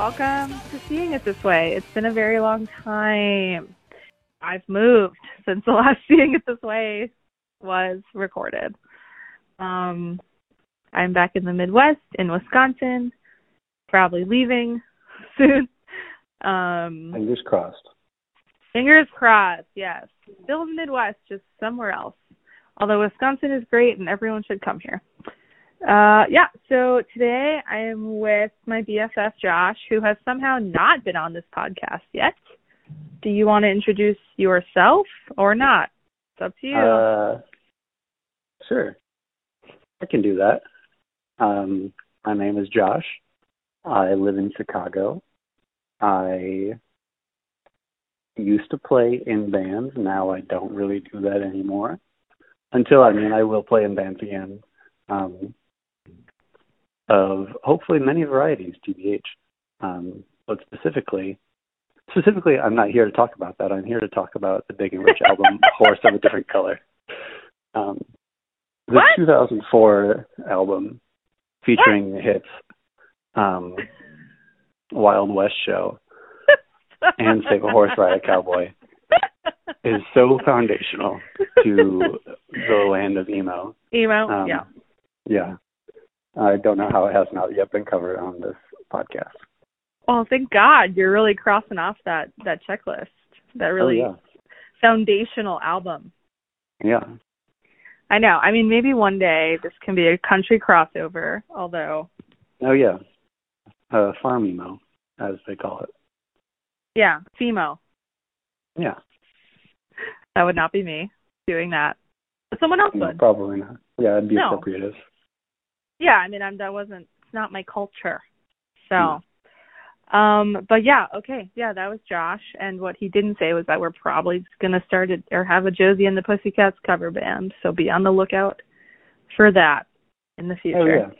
welcome to Seeing It This Way. It's been a very long time. I've moved since the last Seeing It This Way was recorded. Um, I'm back in the Midwest in Wisconsin, probably leaving soon. Um, Fingers crossed. Fingers crossed, yes. Still in the Midwest, just somewhere else. Although Wisconsin is great and everyone should come here. Uh, yeah, so today I am with my BFF Josh, who has somehow not been on this podcast yet. Do you want to introduce yourself or not? It's up to you. Uh, sure. I can do that. Um, my name is Josh. I live in Chicago. I used to play in bands. Now I don't really do that anymore. Until, I mean, I will play in bands again. Um, of hopefully many varieties, TBH. Um, but specifically, specifically, I'm not here to talk about that. I'm here to talk about the Big and Rich album, Horse of a Different Color. Um, the What? 2004 album featuring the hits um, Wild West Show and Save a Horse, Ride a Cowboy is so foundational to the land of emo. Emo, Um, yeah. Yeah. I don't know how it has not yet been covered on this podcast. Well, thank God you're really crossing off that that checklist. That really oh, foundational album. yeah. Yeah. I know. I mean, maybe one day this can be a country crossover. Although, Oh, yeah. Uh, farm emo, as they call it. yeah, Femo. Yeah. That would not be me doing that. But someone else No, would. probably not. Yeah, it'd be No. appropriative. Yeah, I mean, I'm that wasn't it's not my culture. So, um, but yeah, okay, yeah, that was Josh, and what he didn't say was that we're probably gonna start it or have a Josie and the Pussycats cover band. So be on the lookout for that in the future. Oh, yeah.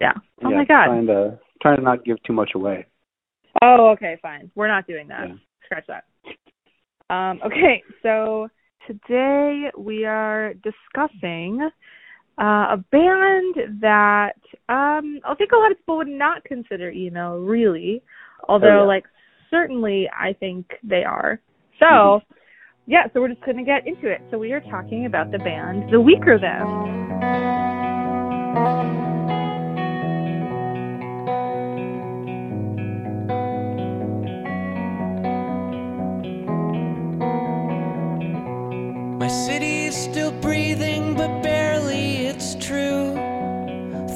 yeah. Oh yeah, my God. Trying to, trying to not give too much away. Oh, okay, fine. We're not doing that. Yeah. Scratch that. Um, okay, so today we are discussing uh, a band that um, I think a lot of people would not consider emo, really. Although, Oh, yeah. like, certainly I think they are. So, Mhm. yeah, so we're just going to get into it. So we are talking about the band The Weakerthans.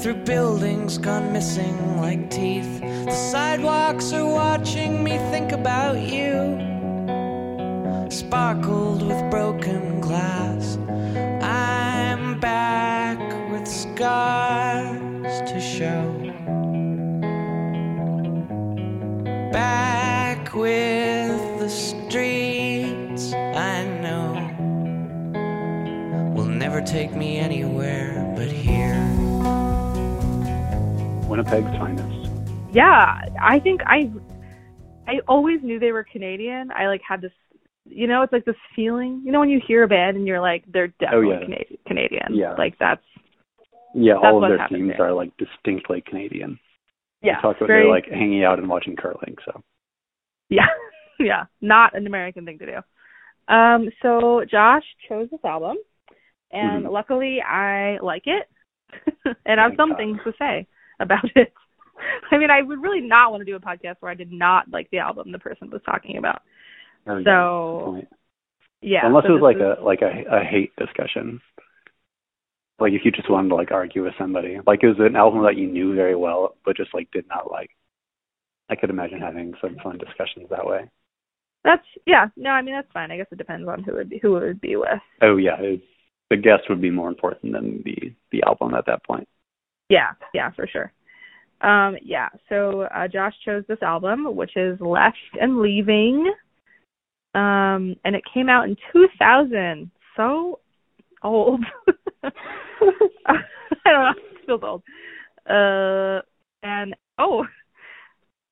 Through buildings gone missing like teeth, the sidewalks are watching me think about you. Sparkled with broken glass, I'm back with scars to show. Back with the streets I know will never take me anywhere Winnipeg's finest. Yeah, I think I I always knew they were Canadian. I like had this you know, it's like this feeling. You know when you hear a band and you're like they're definitely Oh, yeah. Canadian Canadian. Yeah. Like that's Yeah, That's all of their teams there. are like distinctly Canadian. yeah. Talk about very, they're like hanging out and watching curling. So Yeah. yeah. Not an American thing to do. Um, so Josh chose this album and Mhm. luckily I like it. and I have Thank some God. things to say about it. I mean, I would really not want to do a podcast where I did not like the album the person was talking about. oh, yeah, So. Yeah. unless so it was like is- a like a, a hate discussion. Like if you just wanted to like argue with somebody, like it was an album that you knew very well but just like did not like. I could imagine having some fun discussions that way. That's yeah. No, I mean that's fine. I guess it depends on who it would be, who it would be with. Oh yeah, it, the guest would be more important than the the album at that point. Yeah, yeah, for sure. Um, yeah. So uh, Josh chose this album, which is Left and Leaving, um, and it came out in 2000. So old. I don't know. It feels old. Uh, and oh,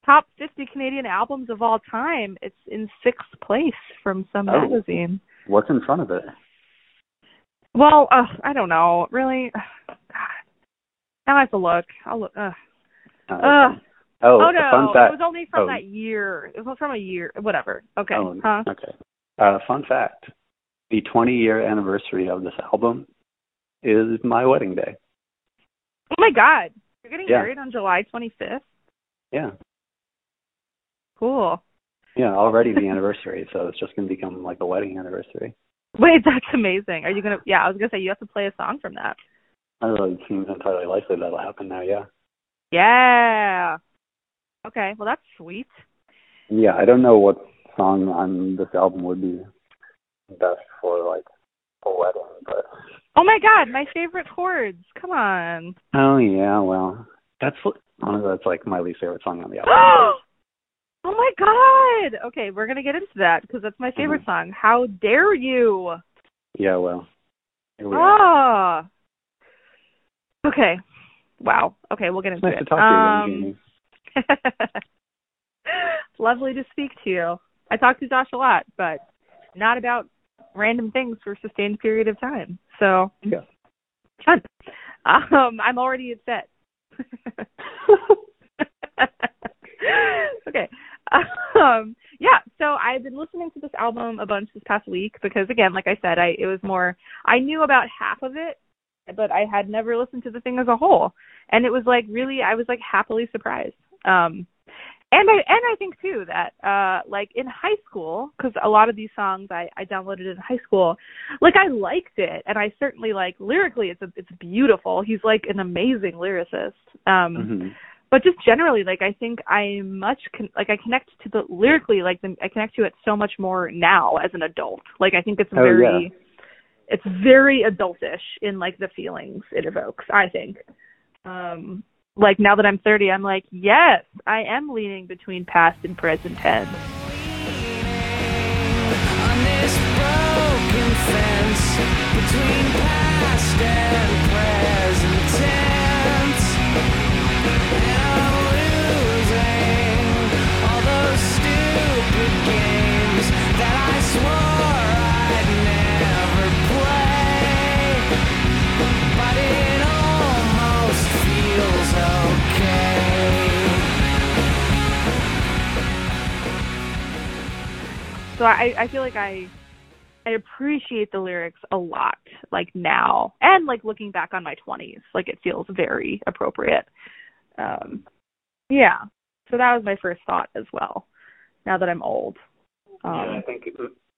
top 50 Canadian albums of all time. It's in sixth place from some Oh. magazine. What's in front of it? Well, uh, I don't know. Really, God. Now I have to look. I'll look. Uh, Uh, uh, Oh, oh no, fun it was only from oh. that year. It was from a year. Whatever. Okay. Oh, huh? Okay. Uh, fun fact: the 20 year anniversary of this album is my wedding day. Oh my God, you're getting Yeah. married on July 25th. Yeah. Cool. Yeah, already the anniversary, so it's just gonna become like a wedding anniversary. Wait, that's amazing. Are you gonna? Yeah, I was gonna say you have to play a song from that. I it seems entirely likely that'll happen now. Yeah. Yeah. Okay. Well, that's sweet. Yeah, I don't know what song on this album would be best for like a wedding, but Oh my God, my favorite chords. Come on. oh yeah, well, that's honestly that's like my least favorite song on the album. oh my God. Okay, we're gonna get into that because that's my favorite Mm-hmm. song. How dare you? yeah, well, we are. Okay. Wow. Okay, we'll get It's into nice it. to talk to you Um, again, Jamie. Lovely to speak to you. I talk to Josh a lot, but not about random things for a sustained period of time. So Yeah. fun. Um, I'm already upset. okay. Um, yeah, so I've been listening to this album a bunch this past week because again, like I said, I it was more I knew about half of it, but I had never listened to the thing as a whole. And it was like really I was like happily surprised. Um and I and I think too that uh like in high school cuz a lot of these songs I I downloaded in high school like I liked it and I certainly like lyrically it's a, it's beautiful. He's like an amazing lyricist. Um Mhm. but just generally like i think i much con- like i connect to the lyrically like the, i connect to it so much more now as an adult like i think it's Oh, very yeah. It's very adultish in like the feelings it evokes i think um like now that i'm 30 i'm like yes i am leaning between past and present tense between past and present tense. So i i feel like i i appreciate the lyrics a lot like now and like looking back on my 20s like it feels very appropriate um yeah so that was my first thought as well now that i'm old yeah, I um think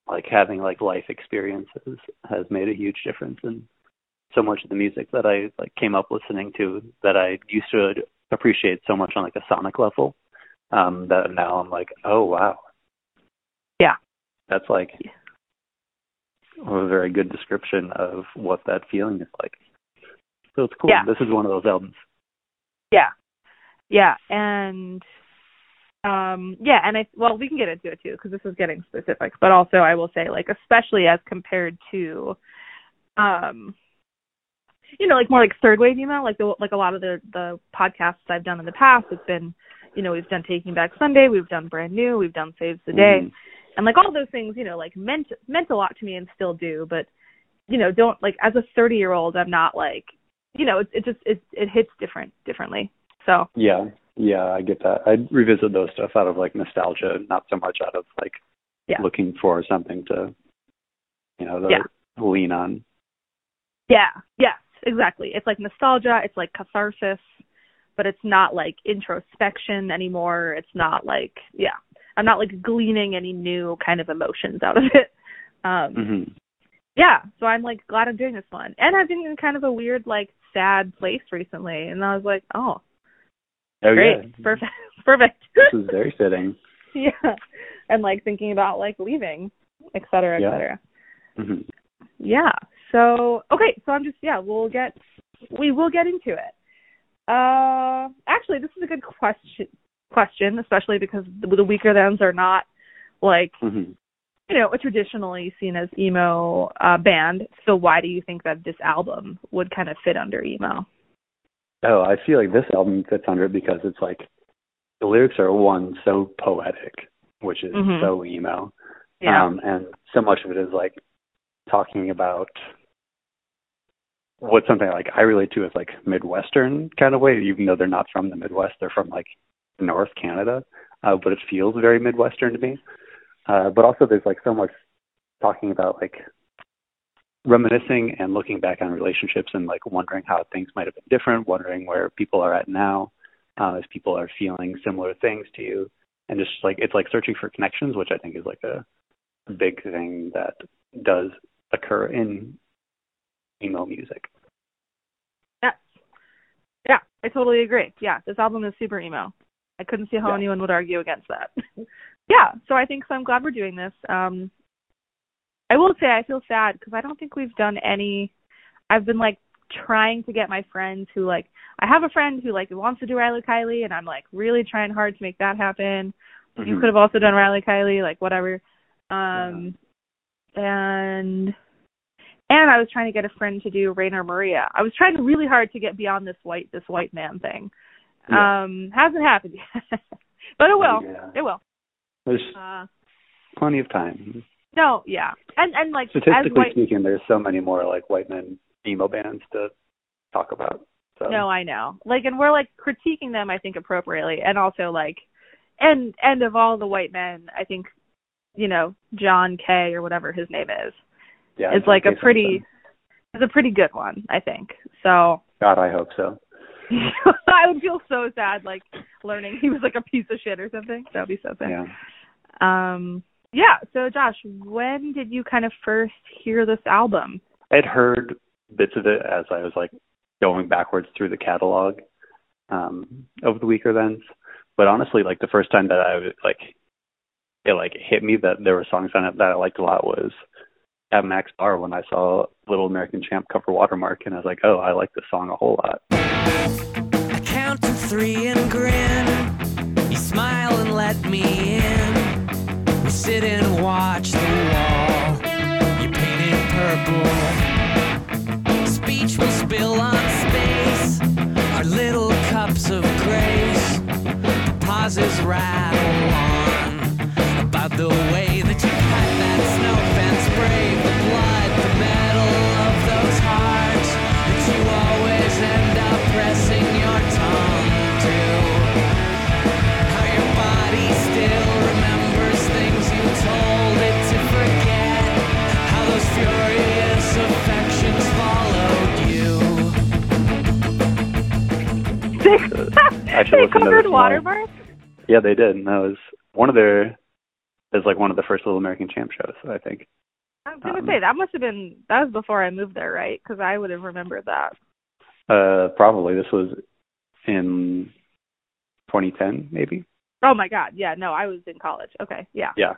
like having like life experiences has made a huge difference in so much of the music that I like came up listening to that I used to appreciate so much on like a sonic level. Um that now I'm like, oh wow. Yeah. That's like a very good description of what that feeling is like. So it's cool. Yeah. This is one of those albums. yeah yeah and um yeah and i well we can get into it too because this is getting specific but also i will say like especially as compared to um you know like more like third wave emo, like the like a lot of the the podcasts i've done in the past it's been you know we've done taking back sunday we've done brand new we've done saves the day Mhm. And like all those things you know like meant meant a lot to me and still do but you know don't like as a 30 year old i'm not like you know it it just it it hits different differently so Yeah. Yeah, I get that. I revisit those stuff out of like nostalgia, not so much out of like Yeah. looking for something to you know, to Yeah. lean on. Yeah, yes, exactly. It's like nostalgia, it's like catharsis, but it's not like introspection anymore. It's not like yeah. I'm not like gleaning any new kind of emotions out of it. Um Mhm. yeah, so I'm like glad I'm doing this one. And I've been in kind of a weird like sad place recently and I was like, Oh, Oh great. yeah. Perfect. Perfect. This is very fitting. yeah. And like thinking about like leaving, et cetera, et Yeah. cetera. Mhm. Yeah. So okay, so I'm just yeah, we'll get we will get into it. Uh actually this is a good question question, especially because the, the Weakerthans are not like, Mhm. you know, a traditionally seen as emo uh band. So why do you think that this album would kind of fit under emo? Oh, I feel like this album fits under it because it's like the lyrics are one so poetic, which is Mhm. so emo. Yeah. Um, and so much of it is like talking about what something like I relate to is like Midwestern kind of way, even though they're not from the Midwest, they're from like North Canada, uh, but it feels very Midwestern to me. Uh, but also, there's like so much talking about like reminiscing and looking back on relationships and like wondering how things might have been different, wondering where people are at now, uh, as people are feeling similar things to you, and just like it's like searching for connections, which I think is like a, a big thing that does occur in emo music. Yeah, yeah, I totally agree. Yeah, this album is super emo. I couldn't see how Yeah. anyone would argue against that. yeah, so I think so. I'm glad we're doing this. Um, I will say I feel sad because I don't think we've done any. I've been like trying to get my friends who like I have a friend who like wants to do Rilo Kiley, and I'm like really trying hard to make that happen. You Mhm. could have also done Rilo Kiley, like whatever. Um, and and I was trying to get a friend to do Rainer Maria. I was trying really hard to get beyond this white this white man thing. Yeah. Um, hasn't happened yet, but it will. Yeah. It will. There's Uh, plenty of time. no, yeah, and and like as Statistically white. speaking, there's so many more like white men emo bands to talk about. So No, I know. Like, and we're like critiquing them, I think, appropriately, and also like, and and of all the white men, I think, you know, John K or whatever his name is, yeah, is like a pretty, something. is a pretty good one, I think. So God, I hope so. I would feel so sad, like learning he was like a piece of shit or something. That would be so sad. Yeah. Um, yeah. So Josh, when did you kind of first hear this album? I'd heard bits of it as I was like going backwards through the catalog um over the Weakerthans. But honestly, like the first time that I was like it like hit me that there were songs on it that I liked a lot was at Mac's Bar when I saw Little American Champ cover Watermark and I was like, Oh, I like this song a whole lot. I count to three and grin. You smile and let me in. We sit and watch the wall. You purple. Speech will spill on space. Our little cups of grace. Pauses rattle on about the way that I should they listen to covered this. Watermark. Yeah, they did. And that was one of their it was like one of the first Little American Champ shows, I think. I was gonna Um, say that must have been that was before I moved there, right? Because I would have remembered that. Uh probably this was in twenty ten, maybe. Oh my god, yeah, no, I was in college. Okay, yeah. Yeah.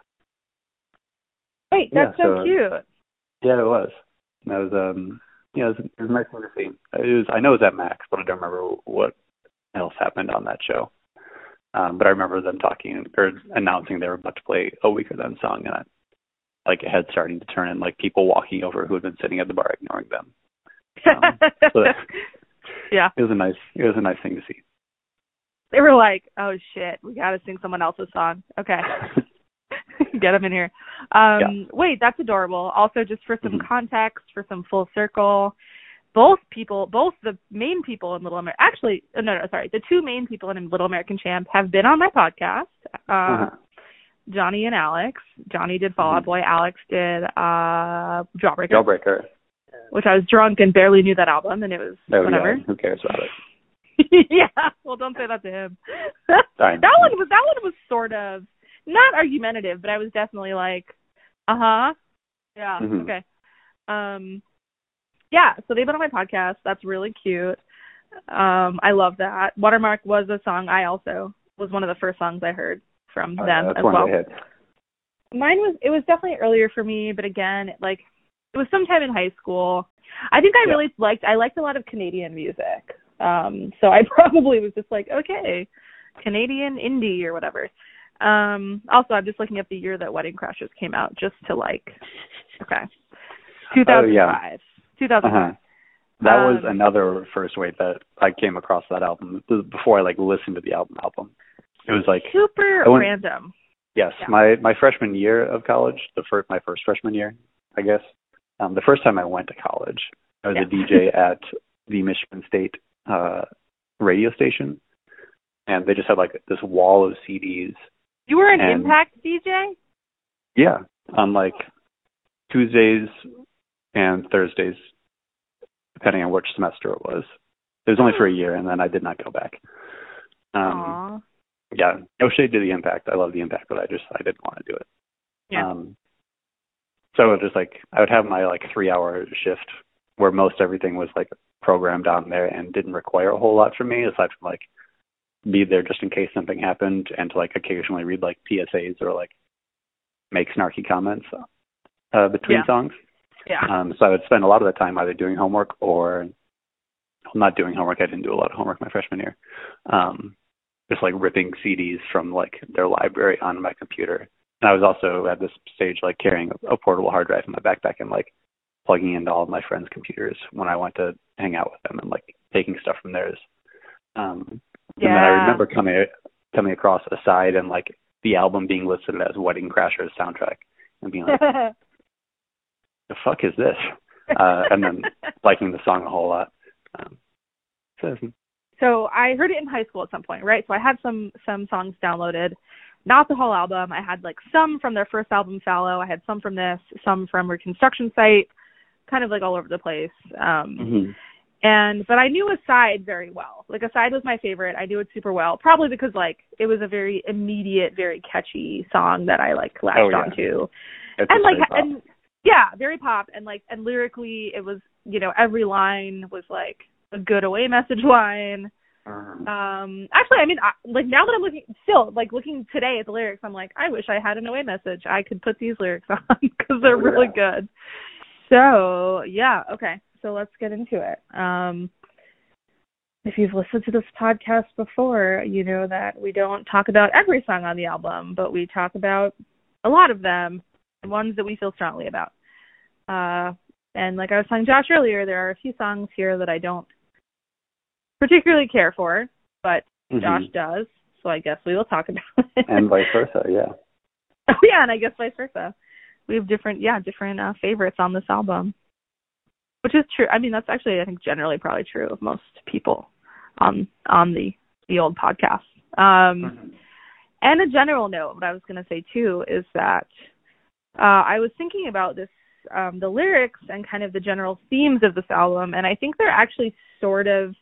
Wait, Yeah, that's so, so- cute. Yeah, it was. That was um yeah, it was, it was a nice thing to see. It was I know it was at Mac's, but I don't remember what else happened on that show. Um, but I remember them talking or announcing they were about to play a Weakerthans song, and I, like it had starting to turn in like people walking over who had been sitting at the bar ignoring them. Um, so that- yeah, It was a nice it was a nice thing to see. they were like, "Oh shit, we got to sing someone else's song." Okay, get them in here. Um, Yeah. Wait, that's adorable. Also, just for some Mhm. context, for some full circle, both people, both the main people in Little American, actually, uh, no, no, sorry, the two main people in Little American Champ have been on my podcast. Uh, Uh-huh. Johnny and Alex. Johnny did Fall Out Mhm. Boy. Alex did uh Jawbreaker, Jailbreaker. which I was drunk and barely knew that album, and it was Oh, whatever. yeah. Who cares about it? yeah. Well, don't say that to him. That one was that one was sort of not argumentative, but I was definitely like, uh huh, yeah, Mhm. okay. Um, yeah. So they've been on my podcast. That's really cute. Um, I love that. Watermark was a song I also was one of the first songs I heard from Oh, them that's as well. of the hits. Mine was it was definitely earlier for me, but again, like it was sometime in high school. I think I Yeah. really liked I liked a lot of Canadian music. Um so I probably was just like, okay, Canadian indie or whatever. Um also I'm just looking up the year that Wedding Crashers came out just to like okay. 2005. 2005. Uh-huh. That was Um, another first way that I came across that album before I like listened to the album album. It was like Super went- random. yes, Yeah. my my freshman year of college, the first my first freshman year, I guess. Um the first time I went to college, I was Yeah. a DJ at the Michigan State uh radio station. and they just had like this wall of CDs. You were an And- Impact DJ? Yeah, on like Tuesdays and Thursdays, depending on which semester it was. It was only for a year, and then I did not go back. Um, Aw. yeah, no shade to the impact. I love the impact, but I just I didn't want to do it. Yeah. Um, so it was just like I would have my like three hour shift where most everything was like programmed on there and didn't require a whole lot from me aside from like be there just in case something happened and to like occasionally read like PSAs or like make snarky comments uh between Yeah. songs. Yeah. Um so I would spend a lot of the time either doing homework or well, not doing homework. I didn't do a lot of homework my freshman year. Um just like ripping CDs from like their library on my computer. And I was also at this stage like carrying a, a portable hard drive in my backpack and like plugging into all of my friends' computers when I went to hang out with them and like taking stuff from theirs. Um and then I remember coming coming across a side and like the album being listed as Wedding Crashers soundtrack and being like, the fuck is this? Uh, and then liking the song a whole lot. Um, so so I heard it in high school at some point, right? So I had some some songs downloaded, not the whole album. I had like some from their first album, Fallow. I had some from this, some from Reconstruction Site, kind of like all over the place. Um mhm. And but I knew Aside very well. Like Aside was my favorite. I knew it super well, probably because like it was a very immediate, very catchy song that I like latched Oh, yeah. onto. It's and like and yeah, very pop and like and lyrically it was you know every line was like a good away message line. Um, Um actually I mean I, like now that I'm looking still like looking today at the lyrics I'm like I wish I had an away message. I could put these lyrics on cuz they're Oh, really yeah. good. So, yeah, okay. So let's get into it. Um if you've listened to this podcast before, you know that we don't talk about every song on the album, but we talk about a lot of them, the ones that we feel strongly about. Uh, and like I was telling Josh earlier, there are a few songs here that I don't particularly care for, but mhm. Josh does. So I guess we will talk about it. and vice versa, yeah. Oh yeah, and I guess vice versa. We have different, yeah, different uh, favorites on this album, which is true. I mean, that's actually, I think, generally probably true of most people on on the the old podcast. Um, Mhm. and a general note, what I was going to say too is that uh, I was thinking about this, um, the lyrics and kind of the general themes of this album, and I think they're actually sort of.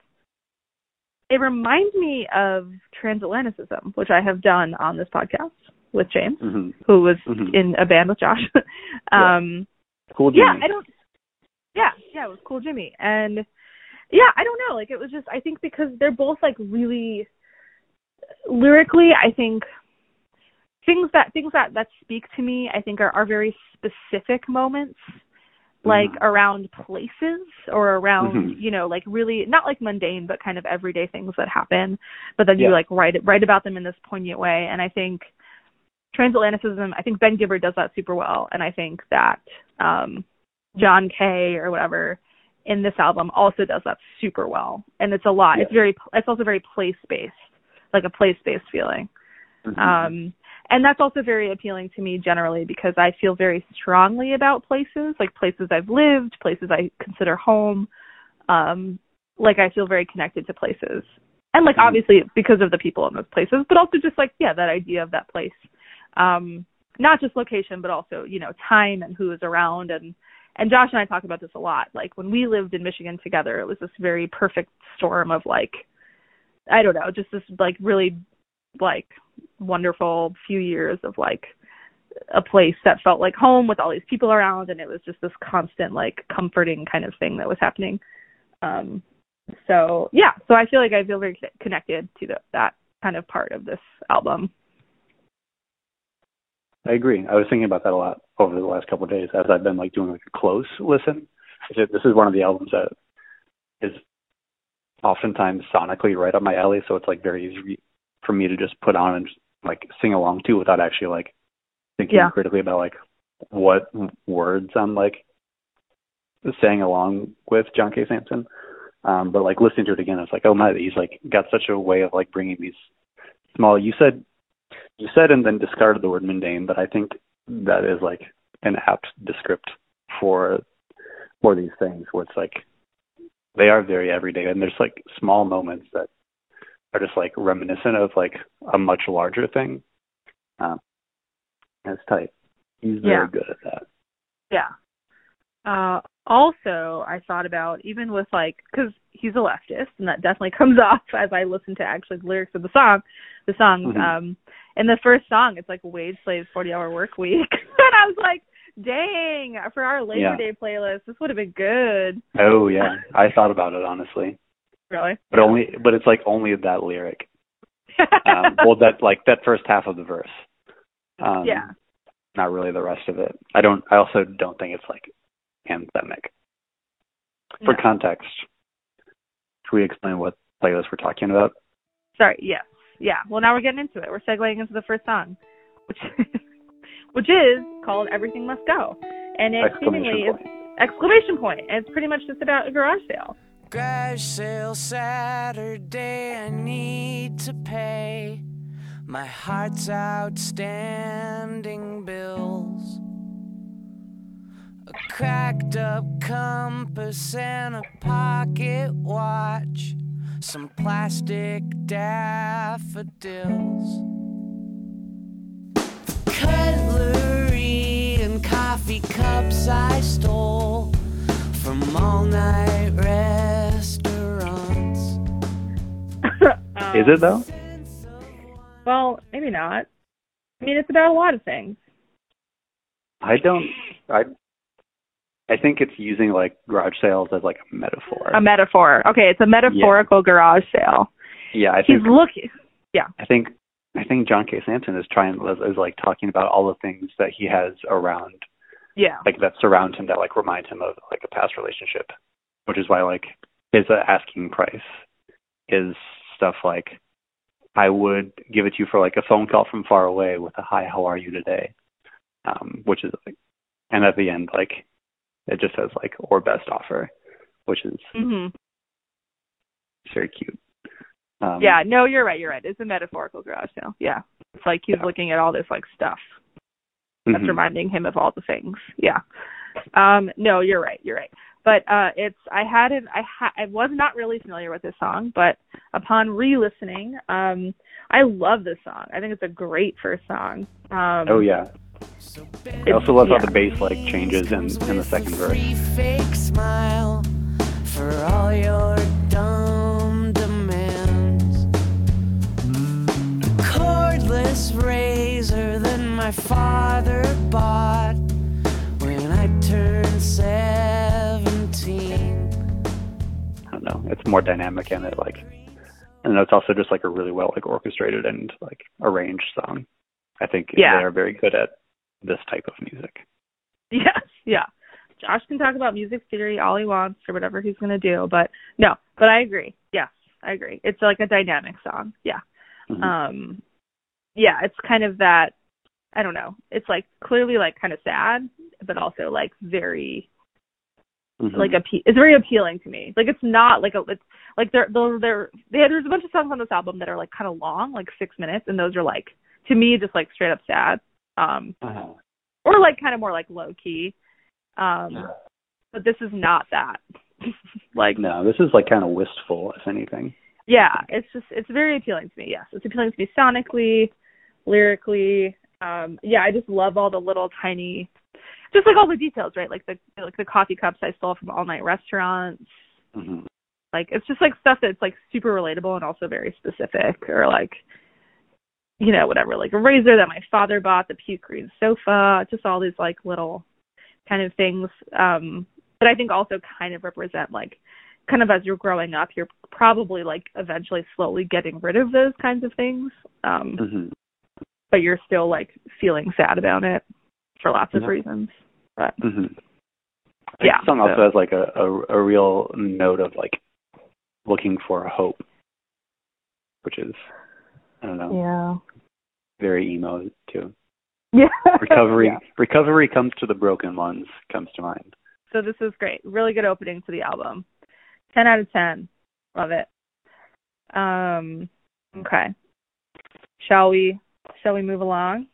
It reminds me of transatlanticism, which I have done on this podcast with James, Mhm. who was Mhm. in a band with Josh. um, Cool yeah, I don't. Yeah, yeah, it was Cool Jimmy, and yeah, I don't know. Like it was just, I think because they're both like really lyrically, I think things that things that that speak to me, I think are are very specific moments, like Mhm. around places or around Mhm. you know like really not like mundane but kind of everyday things that happen, but then you like write it write about them in this poignant way, and I think transatlanticism i think ben gibbard does that super well and i think that um john K or whatever in this album also does that super well. And it's a lot it's very it's also very place based like a place based feeling. Mhm. um and that's also very appealing to me generally because i feel very strongly about places like places i've lived places i consider home. Um like i feel very connected to places. And like Mhm. obviously because of the people in those places but also just like yeah that idea of that place. Um not just location but also you know time and who is around and and Josh and I talk about this a lot. Like when we lived in Michigan together it was this very perfect storm of like I don't know just this like really like wonderful few years of like a place that felt like home with all these people around and it was just this constant like comforting kind of thing that was happening. Um so yeah. So I feel like I feel very connected to the, that kind of part of this album. I agree. I was thinking about that a lot over the last couple of days as I've been like doing like a close listen. This is one of the albums that is oftentimes sonically right up my alley, so it's like very easy for me to just put on and just, like sing along to without actually like thinking Yeah. critically about like what words I'm like saying along with John K. Samson. Um, but like listening to it again, it's like, oh my, he's like got such a way of like bringing these small. You said you said and then discarded the word mundane, but I think that is like an apt descript for for these things where it's like they are very everyday and there's like small moments that are just like reminiscent of like a much larger thing. Um, that's tight. He's very Yeah. good at that. Yeah. Uh, also, I thought about even with like because he's a leftist, and that definitely comes off as I listen to actually the lyrics of the song. The songs. Mhm. Um, in the first song, it's like wage slaves, forty hour work week, and I was like, dang, for our Labor Yeah. Day playlist, this would have been good. Oh yeah, I thought about it honestly, Really? but only but it's like only that lyric. Um, well, that like that first half of the verse. Um, yeah. Not really the rest of it. I don't. I also don't think it's like anthemic. For No. context, should we explain what playlist we're talking about? Sorry. Yes. Yeah. Well, now we're getting into it. We're segueing into the first song, which which is called "Everything Must Go," and it seemingly Exclamation is point. exclamation point. And it's pretty much just about a garage sale. Garage sale Saturday, I need to pay my heart's outstanding bills. A cracked up compass and a pocket watch, some plastic daffodils. Cutlery and coffee cups I stole from all night restaurants. Is it though? Well, maybe not. I mean, it's about a lot of things. I don't. I. I think it's using like garage sales as like a metaphor. A metaphor. Okay, it's a metaphorical garage sale. yeah, I He's think. looking. I think. I think John K. Samson is trying is, is like talking about all the things that he has around, Yeah. like that surround him that like remind him of like a past relationship, which is why like his uh, asking price is stuff like, I would give it to you for like a phone call from far away with a hi, how are you today, um, which is like, and at the end like, it just says like or best offer, which is mm-hmm. very cute. Um, Yeah. No, you're right. You're right. It's a metaphorical garage sale. Yeah. It's like he's Yeah. looking at all this like stuff that's mhm. reminding him of all the things. Yeah. Um. No, you're right. You're right. But uh, it's I hadn't I ha- I was not really familiar with this song, but upon re-listening, um, I love this song. I think it's a great first song. Um, Oh yeah. I also love yeah. how the bass like changes in in the second verse. Fake smile for all your dumb demands. A cordless razor that my father bought when I turned seventeen. I don't know. It's more dynamic and it like, and it's also just like a really well like orchestrated and like arranged song. I think Yeah. they are very good at this type of music. Yes, yeah. Josh can talk about music theory all he wants or whatever he's gonna do, but no, but I agree. Yes, I agree. It's like a dynamic song. Yeah. Mhm. Um yeah, it's kind of that I don't know. It's like clearly like kind of sad, but also like very Mhm. like appe- it's very appealing to me. Like it's not like a it's like they're they're, they're they, there's a bunch of songs on this album that are like kind of long, like 6 minutes and those are like to me just like straight up sad. Um Uh-huh. or like kind of more like low key. Um but this is not that. like No, this is like kind of wistful, if anything. yeah, it's just it's very appealing to me. Yes, it's appealing to me sonically, lyrically. Um yeah, I just love all the little tiny just like all the details, right? Like the like the coffee cups I stole from all night restaurants. hmm Like it's just like stuff that's like super relatable and also very specific or like you know, whatever, like a razor that my father bought, the puke green sofa, just all these like little kind of things. Um but I think also kind of represent like kind of as you're growing up, you're probably like eventually slowly getting rid of those kinds of things. Um hmm but you're still like feeling sad about it for lots of Yeah. reasons. But hmm Yeah, The song also so- has like a, a a real note of like looking for a hope, which is I don't know, yeah. Very emo too. Yeah. Recovery Yeah. recovery comes to the broken ones comes to mind. So this is great. Really good opening to the album. Ten out of ten. Love it. Um okay. Shall we shall we move along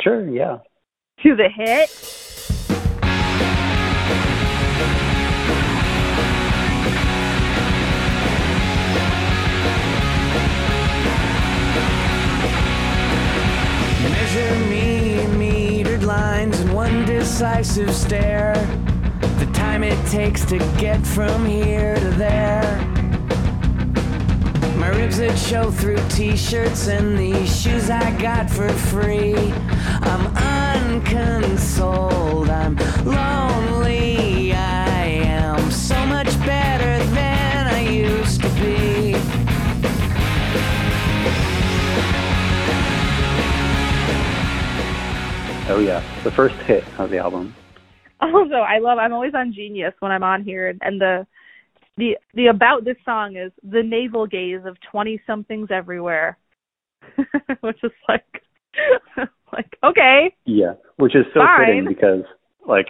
Sure, yeah. to the hit? measure me in metered lines and one decisive stare. The time it takes to get from here to there. My ribs that show through t-shirts and these shoes I got for free. I'm unconsoled, I'm lonely. Oh yeah, the first hit of the album. Also, I love. I'm always on Genius when I'm on here, and the the the about this song is the navel gaze of twenty somethings everywhere, which is like like okay, Yeah, which is so Fine. fitting because like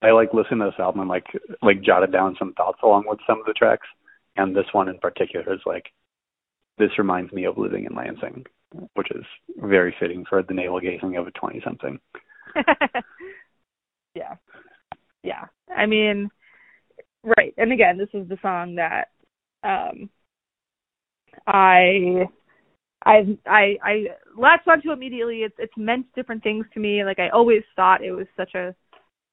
I like listen to this album and like like jotted down some thoughts along with some of the tracks, and this one in particular is like this reminds me of living in Lansing, which is very fitting for the navel gazing of a twenty something. yeah, yeah. I mean, right. And again, this is the song that um I I I I latched onto immediately. It's it's meant different things to me. Like I always thought it was such a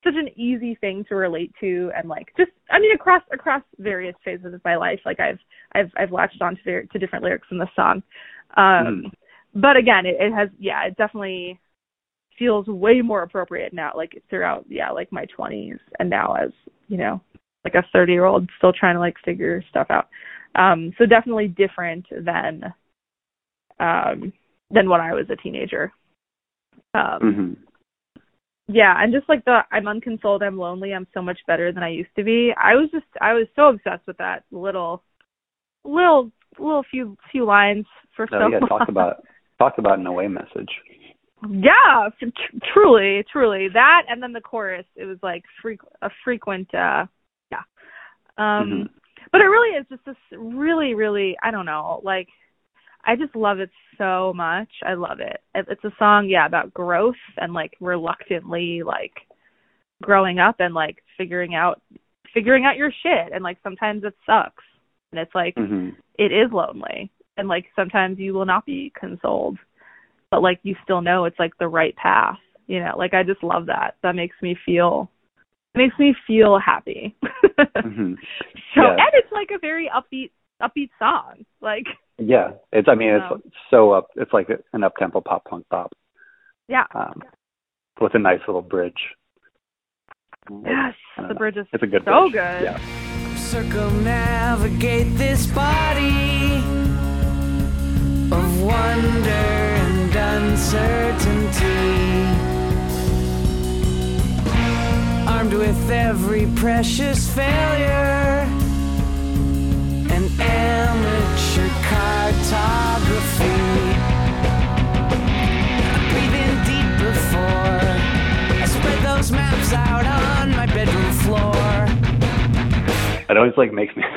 such an easy thing to relate to and like just I mean across across various phases of my life. Like I've I've I've latched on to different lyrics in the song. Um Mhm. But again it, it has yeah, it definitely feels way more appropriate now, like throughout yeah, like my twenties and now as, you know, like a thirty year old still trying to like figure stuff out. Um so definitely different than um than when I was a teenager. Um hmm yeah, and just like the I'm unconsoled, I'm lonely, I'm so much better than I used to be. I was just I was so obsessed with that little little little few few lines for so Oh yeah, long. talk about talk about an away message. yeah, tr- truly, truly that, and then the chorus. It was like freq- a frequent, uh yeah. Um Mhm. But it really is just this really, really, I don't know, like I just love it so much. I love it. It- It's a song, yeah, about growth and like reluctantly like growing up and like figuring out figuring out your shit and like sometimes it sucks and it's like hmm it is lonely and like sometimes you will not be consoled but like you still know it's like the right path you know like i just love that that makes me feel it makes me feel happy hmm so Yeah. and it's like a very upbeat upbeat song like Yeah, it's. I mean, Wow. it's so up. It's like an up tempo pop punk pop yeah um, with a nice little bridge. yes the know. bridge is It's a good so bridge. good Yeah. circumnavigate this body wonder and uncertainty. Armed with every precious failure and amateur cartography. Breathe in deep before I spread those maps out on my bedroom floor. It always like makes me.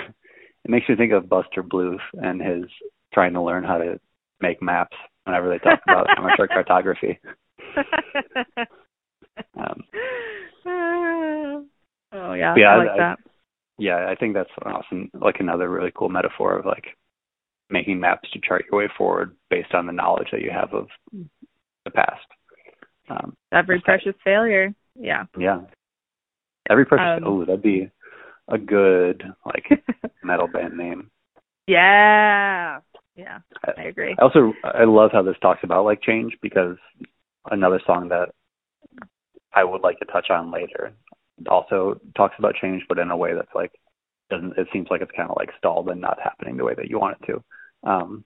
It makes me think of Buster Bluth and his trying to learn how to make maps whenever they talk about amateur cartography. Um, oh yeah, Yeah, I like I- that. yeah, I think that's awesome. Like another really cool metaphor of like making maps to chart your way forward based on the knowledge that you have of the past. Um, Every precious failure. Yeah. yeah, every person. Um, oh, that'd be a good like metal band name. yeah. Yeah. I agree. I also I love how this talks about like change because another song that I would like to touch on later also talks about change, but in a way that's like doesn't. It seems like it's kind of like stalled and not happening the way that you want it to. Um,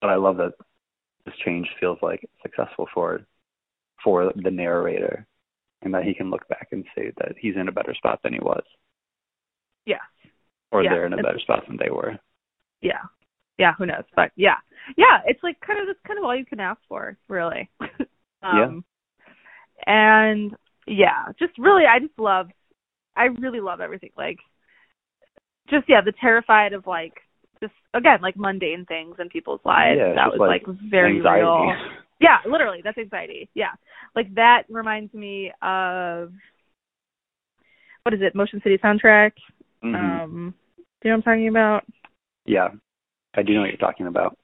but I love that this change feels like successful for for the narrator, and that he can look back and say that he's in a better spot than he was, Yeah. or Yeah, they're in a better spot than they were. Yeah. Yeah, who knows? But yeah. Yeah, it's like kind of that's kind of all you can ask for, really. um and yeah, just really I just love I really love everything. Like just yeah, the terrified of like just again, like mundane things in people's lives. Yeah, that was like like, very Anxiety. real. Yeah, literally, that's anxiety. Yeah. Like that reminds me of what is it, Motion City soundtrack? Mhm. Um do you know what I'm talking about? Yeah, I do know what you're talking about.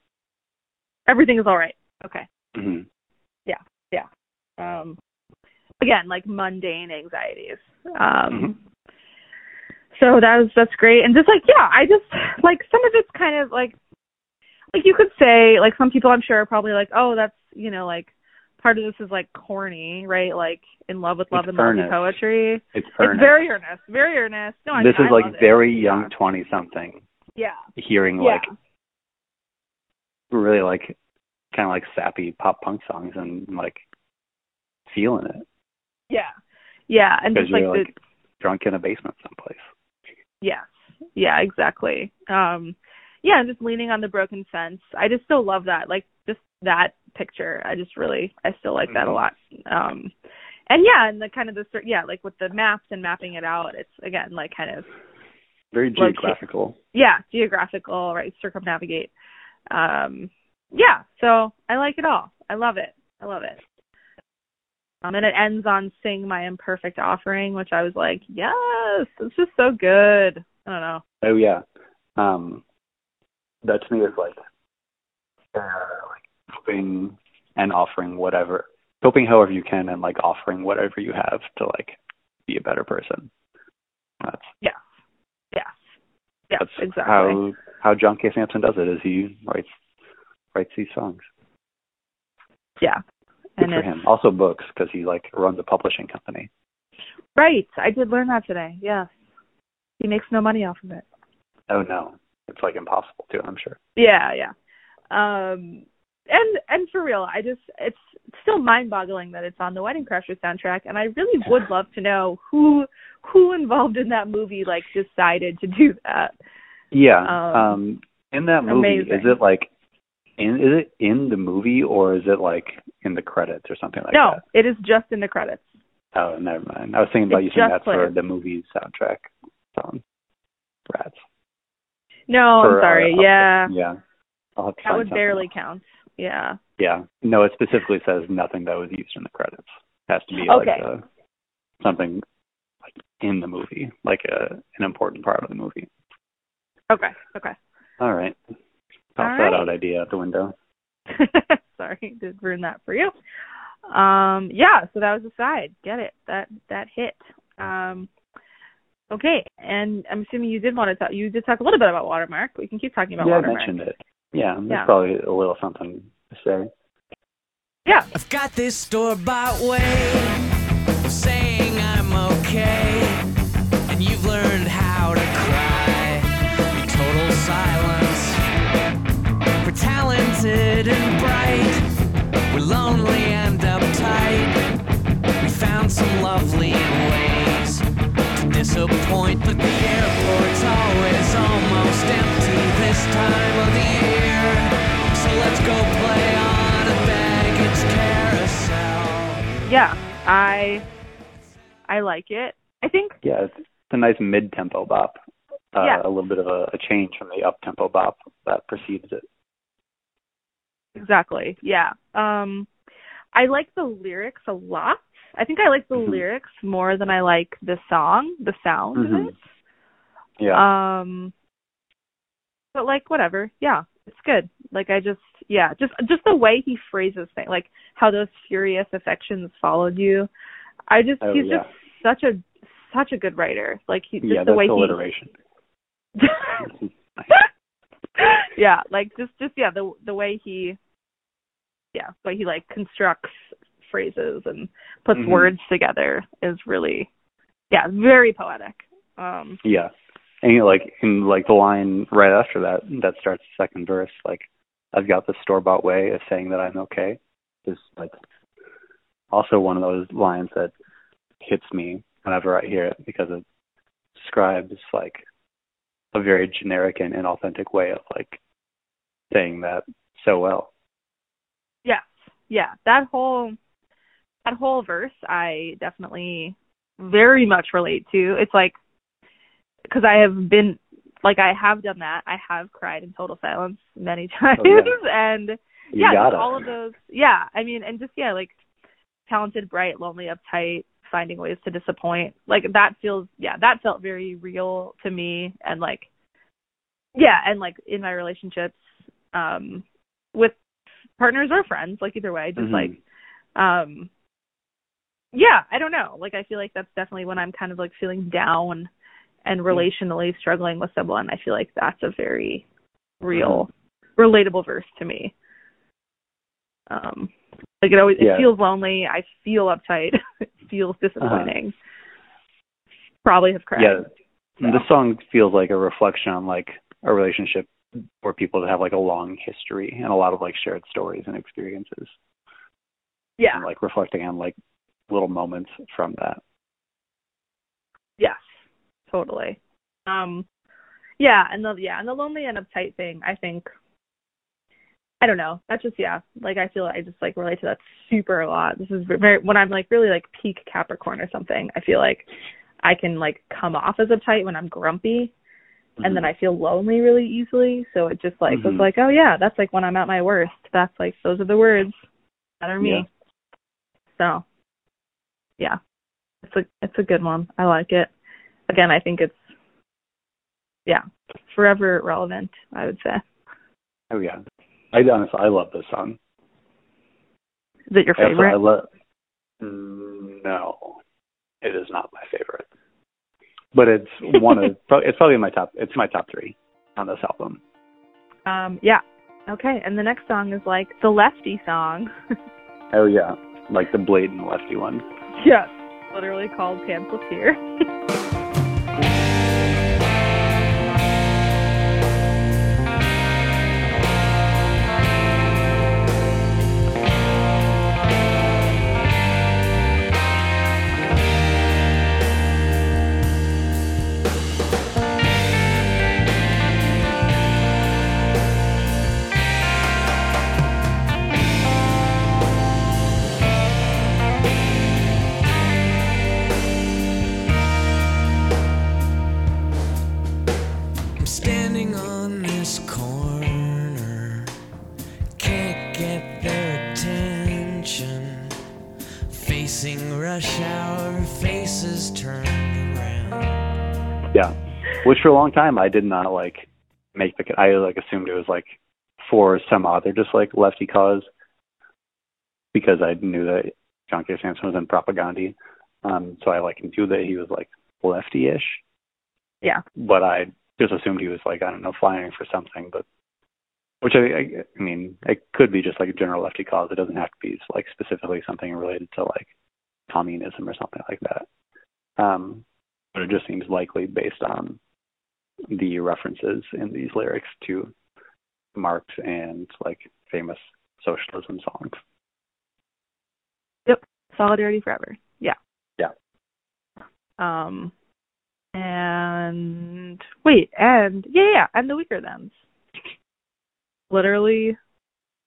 Everything is all right. Okay. hmm Yeah. Yeah. Um, again like mundane anxieties. Um Mm-hmm. so that was that's great. And just like yeah, I just like some of it's kind of like like you could say like some people I'm sure are probably like, Oh, that's you know, like part of this is like corny, right? Like in love with love It's and earnest. poetry. It's It's very earnest. Very earnest. No, I this mean, is I like love it. very Yeah. young twenty something Yeah. hearing Yeah. like really like kind of like sappy pop punk songs and like feeling it Yeah. Yeah. And just like you're the like drunk in a basement someplace. Yes. Yeah, exactly. Um yeah, and just leaning on the broken fence. I just still love that. Like just that picture. I just really I still like that a Mhm. lot. Um and yeah, and the kind of the yeah, like with the maps and mapping it out, it's again like kind of Very geographical. yeah, geographical, right? Circumnavigate. Um yeah, so I like it all. I love it. I love it. Um, and it ends on "Sing My Imperfect Offering," which I was like, "Yes, it's just so good." I don't know. Oh yeah. Um that to me is like uh like hoping and offering whatever hoping however you can and like offering whatever you have to like be a better person. That's yeah Yes. Yes, that's exactly. how how John K. Samson does it is he writes writes these songs. yeah. Good and for him. Also books because he like runs a publishing company. right. I did learn that today. Yes. He makes no money off of it. Oh no. It's like impossible to, I'm sure. Yeah, yeah. Um and and for real, I just it's still mind boggling that it's on the Wedding Crashers soundtrack and I really would love to know who who involved in that movie like decided to do that. Yeah. Um, Um, in that movie, amazing. is it like in is it in the movie or is it like in the credits or something like no, that? No, it is just in the credits. Oh, never mind. I was thinking about It's using that for the movie soundtrack song. Rats. No, For, I'm sorry. uh, yeah. Yeah. I'll have to That would barely else. count. Yeah. Yeah. No, it specifically says nothing that was used in the credits. has to be Okay. like uh something like in the movie, like a an important part of the movie. Okay. Okay. All right. Toss All that right. out idea out the window. Sorry, did ruin that for you. Um, yeah, so that was the side. Get it? That that hit. Um, okay, and I'm assuming you did want to talk. You did talk a little bit about Watermark. We can keep talking about yeah, I mentioned it. Yeah, there's Yeah. probably a little something to say. Yeah. I've got this store bought way of saying I'm okay, talented and bright, we're lonely and uptight. We found some lovely ways to disappoint, but the airport's always almost empty this time of the year. So let's go play on a baggage carousel. Yeah, I I like it. I think Yeah, it's, it's a nice mid-tempo bop. Uh, Yeah. A little bit of a, a change from the up-tempo bop that precedes it. Exactly. Yeah. Um, I like the lyrics a lot. I think I like the Mhm. lyrics more than I like the song, the sound Mhm. of it. Yeah. Um but like whatever. Yeah, it's good. Like I just yeah, just just the way he phrases things, like how those furious affections followed you. I just Oh, he's yeah. just such a such a good writer. Like he just yeah, the way alliteration. he Yeah, like just just yeah, the the way he yeah, but he like constructs phrases and puts Mhm. words together is really yeah, very poetic. Um Yeah. And you know, like in like the line right after that that starts the second verse, like I've got the store bought way of saying that I'm okay is like also one of those lines that hits me whenever I hear it because it describes like a very generic and inauthentic way of like saying that so well. Yes. Yeah. That whole that whole verse I definitely very much relate to. It's like cuz I have been like I have done that. I have cried in total silence many times Oh, yeah. and You yeah, all of those. Yeah, I mean and just yeah, like talented, bright, lonely, uptight, finding ways to disappoint. Like that feels yeah, that felt very real to me and like yeah, and like in my relationships um with partners or friends, like either way, just Mhm. like um yeah, I don't know. Like I feel like that's definitely when I'm kind of like feeling down and relationally struggling with someone. I feel like that's a very real, Mm-hmm. relatable verse to me. Um, like it always Yeah. it feels lonely. I feel uptight. it feels disappointing. Probably have cried. Uh-huh. Yeah, So. the song feels like a reflection on like a relationship where people that have like a long history and a lot of like shared stories and experiences. Yeah. And, like reflecting on like little moments from that. Yes, totally. Um, yeah, and the yeah, and the lonely and uptight thing. I think. I don't know. That's just yeah. Like I feel I just like relate to that super a lot. This is very when I'm like really like peak Capricorn or something. I feel like I can like come off as uptight when I'm grumpy, and then I feel lonely really easily. So it just like was Mhm. like, oh yeah, that's like when I'm at my worst. That's like those are the words that are me. Yeah. So yeah, it's a it's a good one. I like it. Again, I think it's yeah forever relevant. I would say. Oh yeah, I honestly I love this song. Is it your I also- favorite? I love. Mm, No, it is not my favorite, but it's one of it's probably my top. It's my top three on this album. Um, yeah. Okay, and the next song is like the lefty song. Oh yeah, like the blatant lefty one. yes, literally called Pamphleteer. which for a long time I did not like make the. I like assumed it was like for some other just like lefty cause because I knew that John K. Samson was in Propagandhi. Um, so I like knew that he was like lefty-ish, yeah. but I just assumed he was like I don't know flying for something, but which I, I I mean it could be just like a general lefty cause. It doesn't have to be like specifically something related to like communism or something like that. Um, but it just seems likely based on the references in these lyrics to Marx and like famous socialism songs. Yep. Solidarity forever. Yeah. Yeah. Um and wait, and yeah, yeah, and the Weakerthans. Literally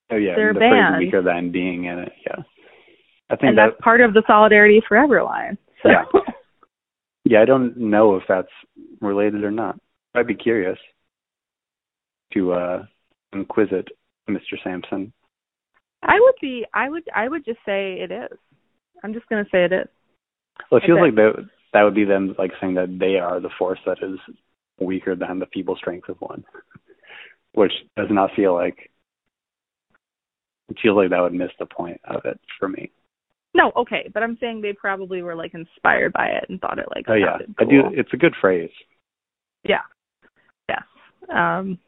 Oh yeah, They're and the banned. phrase weaker than being in it. Yeah, I think and that. that's part of the Solidarity Forever line. So Yeah. Yeah, I don't know if that's related or not. I'd be curious to uh inquisit Mr. Samson. I would be I would I would just say it is. I'm just gonna say it is. Well, it feels Okay. like that that would be them like saying that they are the force that is weaker than the feeble strength of one, which does not feel like. It feels like that would miss the point of it for me. No, okay, but I'm saying they probably were like inspired by it and thought it like Oh yeah, sounded I do. It's a good phrase. Yeah. Um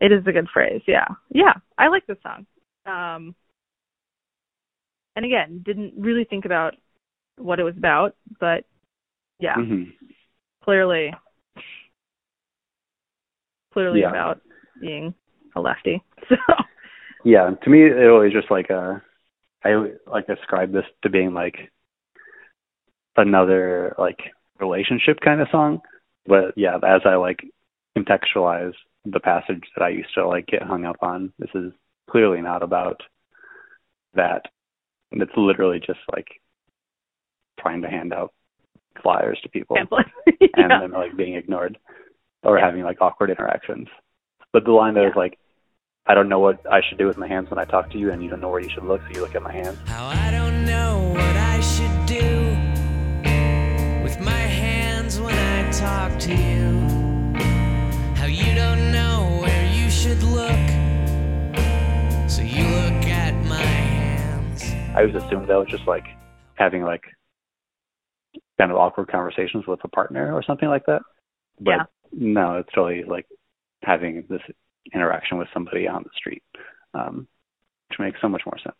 it is a good phrase, yeah. Yeah. I like this song. Um and again, didn't really think about what it was about, but yeah, hmm clearly clearly Yeah. about being a lefty. So Yeah, to me, it always just like uh, I like describe this to being like another like relationship kind of song. But yeah, as I like contextualize the passage that I used to like get hung up on, this is clearly not about that. It's literally just like trying to hand out flyers to people pamphlet. and then like being ignored or Yeah. having like awkward interactions. But the line that is Yeah. like, I don't know what I should do with my hands when I talk to you, and you don't know where you should look, so you look at my hands. I always assumed that was just like having like kind of awkward conversations with a partner or something like that. But Yeah. no, it's totally like having this interaction with somebody on the street, um, which makes so much more sense.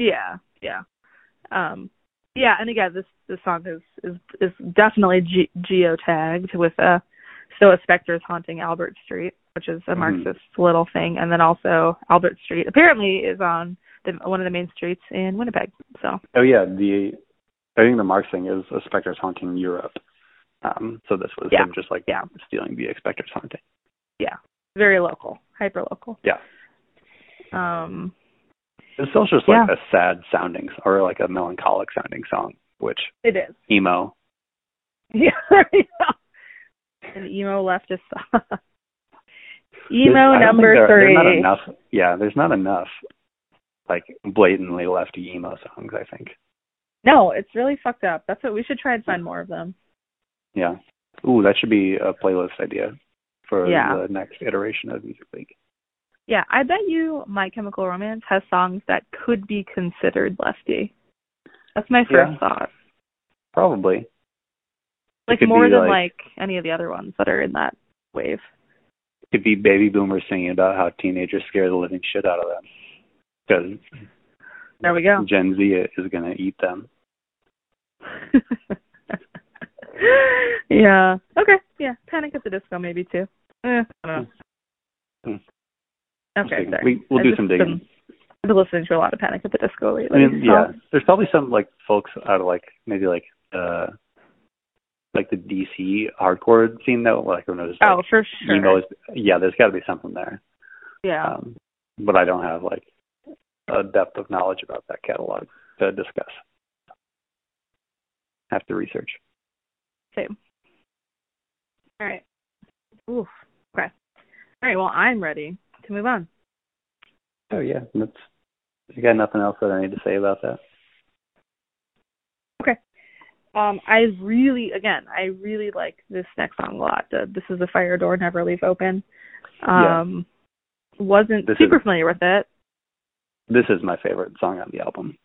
Yeah, yeah, um, yeah. And again, this this song is is is definitely ge- geotagged with a uh, Stoa Spectres haunting Albert Street, which is a Mhm. Marxist little thing, and then also Albert Street apparently is on the, one of the main streets in Winnipeg. So Oh yeah, the I think the Marx thing is a Spectres haunting Europe. Um, so this was Yeah. him just like Yeah. stealing the Spectres haunting. yeah, very local, hyper local. Yeah. Um, It's also just like Yeah. a sad sounding or like a melancholic sounding song, which it is. emo. Yeah. An emo leftist song. Emo number three. There's not enough. Yeah, there's not enough like blatantly lefty emo songs. I think. No, it's really fucked up. That's what we should try and find more of them. Yeah. Ooh, that should be a playlist idea for Yeah. the next iteration of Music League. Yeah, I bet you My Chemical Romance has songs that could be considered lefty. That's my first Yeah. thought. Probably. Like more than like- like any of the other ones that are in that wave. It could be baby boomers singing about how teenagers scare the living shit out of them because There we go. Gen Z is going to eat them. yeah. Okay. Yeah. Panic at the Disco maybe too. Eh, I don't know. Hmm. Okay, sorry. We, we'll I've do some digging. Been, I've been listening to a lot of Panic at the Disco lately. I mean, so- yeah, there's probably some like folks out of like maybe like uh like the DC hardcore scene though, like who knows? Oh, like, for sure. emo is, yeah, there's got to be something there. yeah. Um, but I don't have like a depth of knowledge about that catalog to discuss. Have to research. Same. All right. Oof. Okay. All right. Well, I'm ready to move on. Oh yeah, that's. You got nothing else that I need to say about that? Okay. Um, I really, again, I really like this next song a lot. The, this is the fire door, never leave open. Yeah. Um, wasn't This super is- familiar with it. This is my favorite song on the album.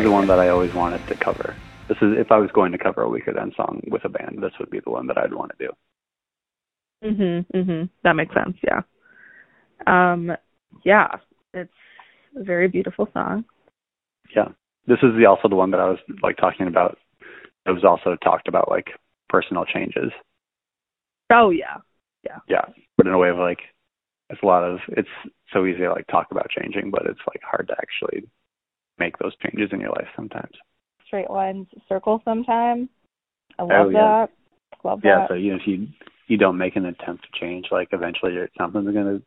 Is the one that I always wanted to cover. This is if I was going to cover a Weaker Than song with a band, this would be the one that I'd want to do. Mhm. Mhm. That makes sense. Yeah. Um. Yeah. It's a very beautiful song. Yeah, this is the also the one that I was like talking about. It was also talked about like personal changes. Oh yeah. Yeah, Yeah, but in a way of like it's a lot of it's so easy to like talk about changing, but it's like hard to actually make those changes in your life sometimes. Straight lines circle sometimes. I love Oh, yeah. that. Love Yeah, that. so you know if you you don't make an attempt to change, like eventually you're- something's gonna,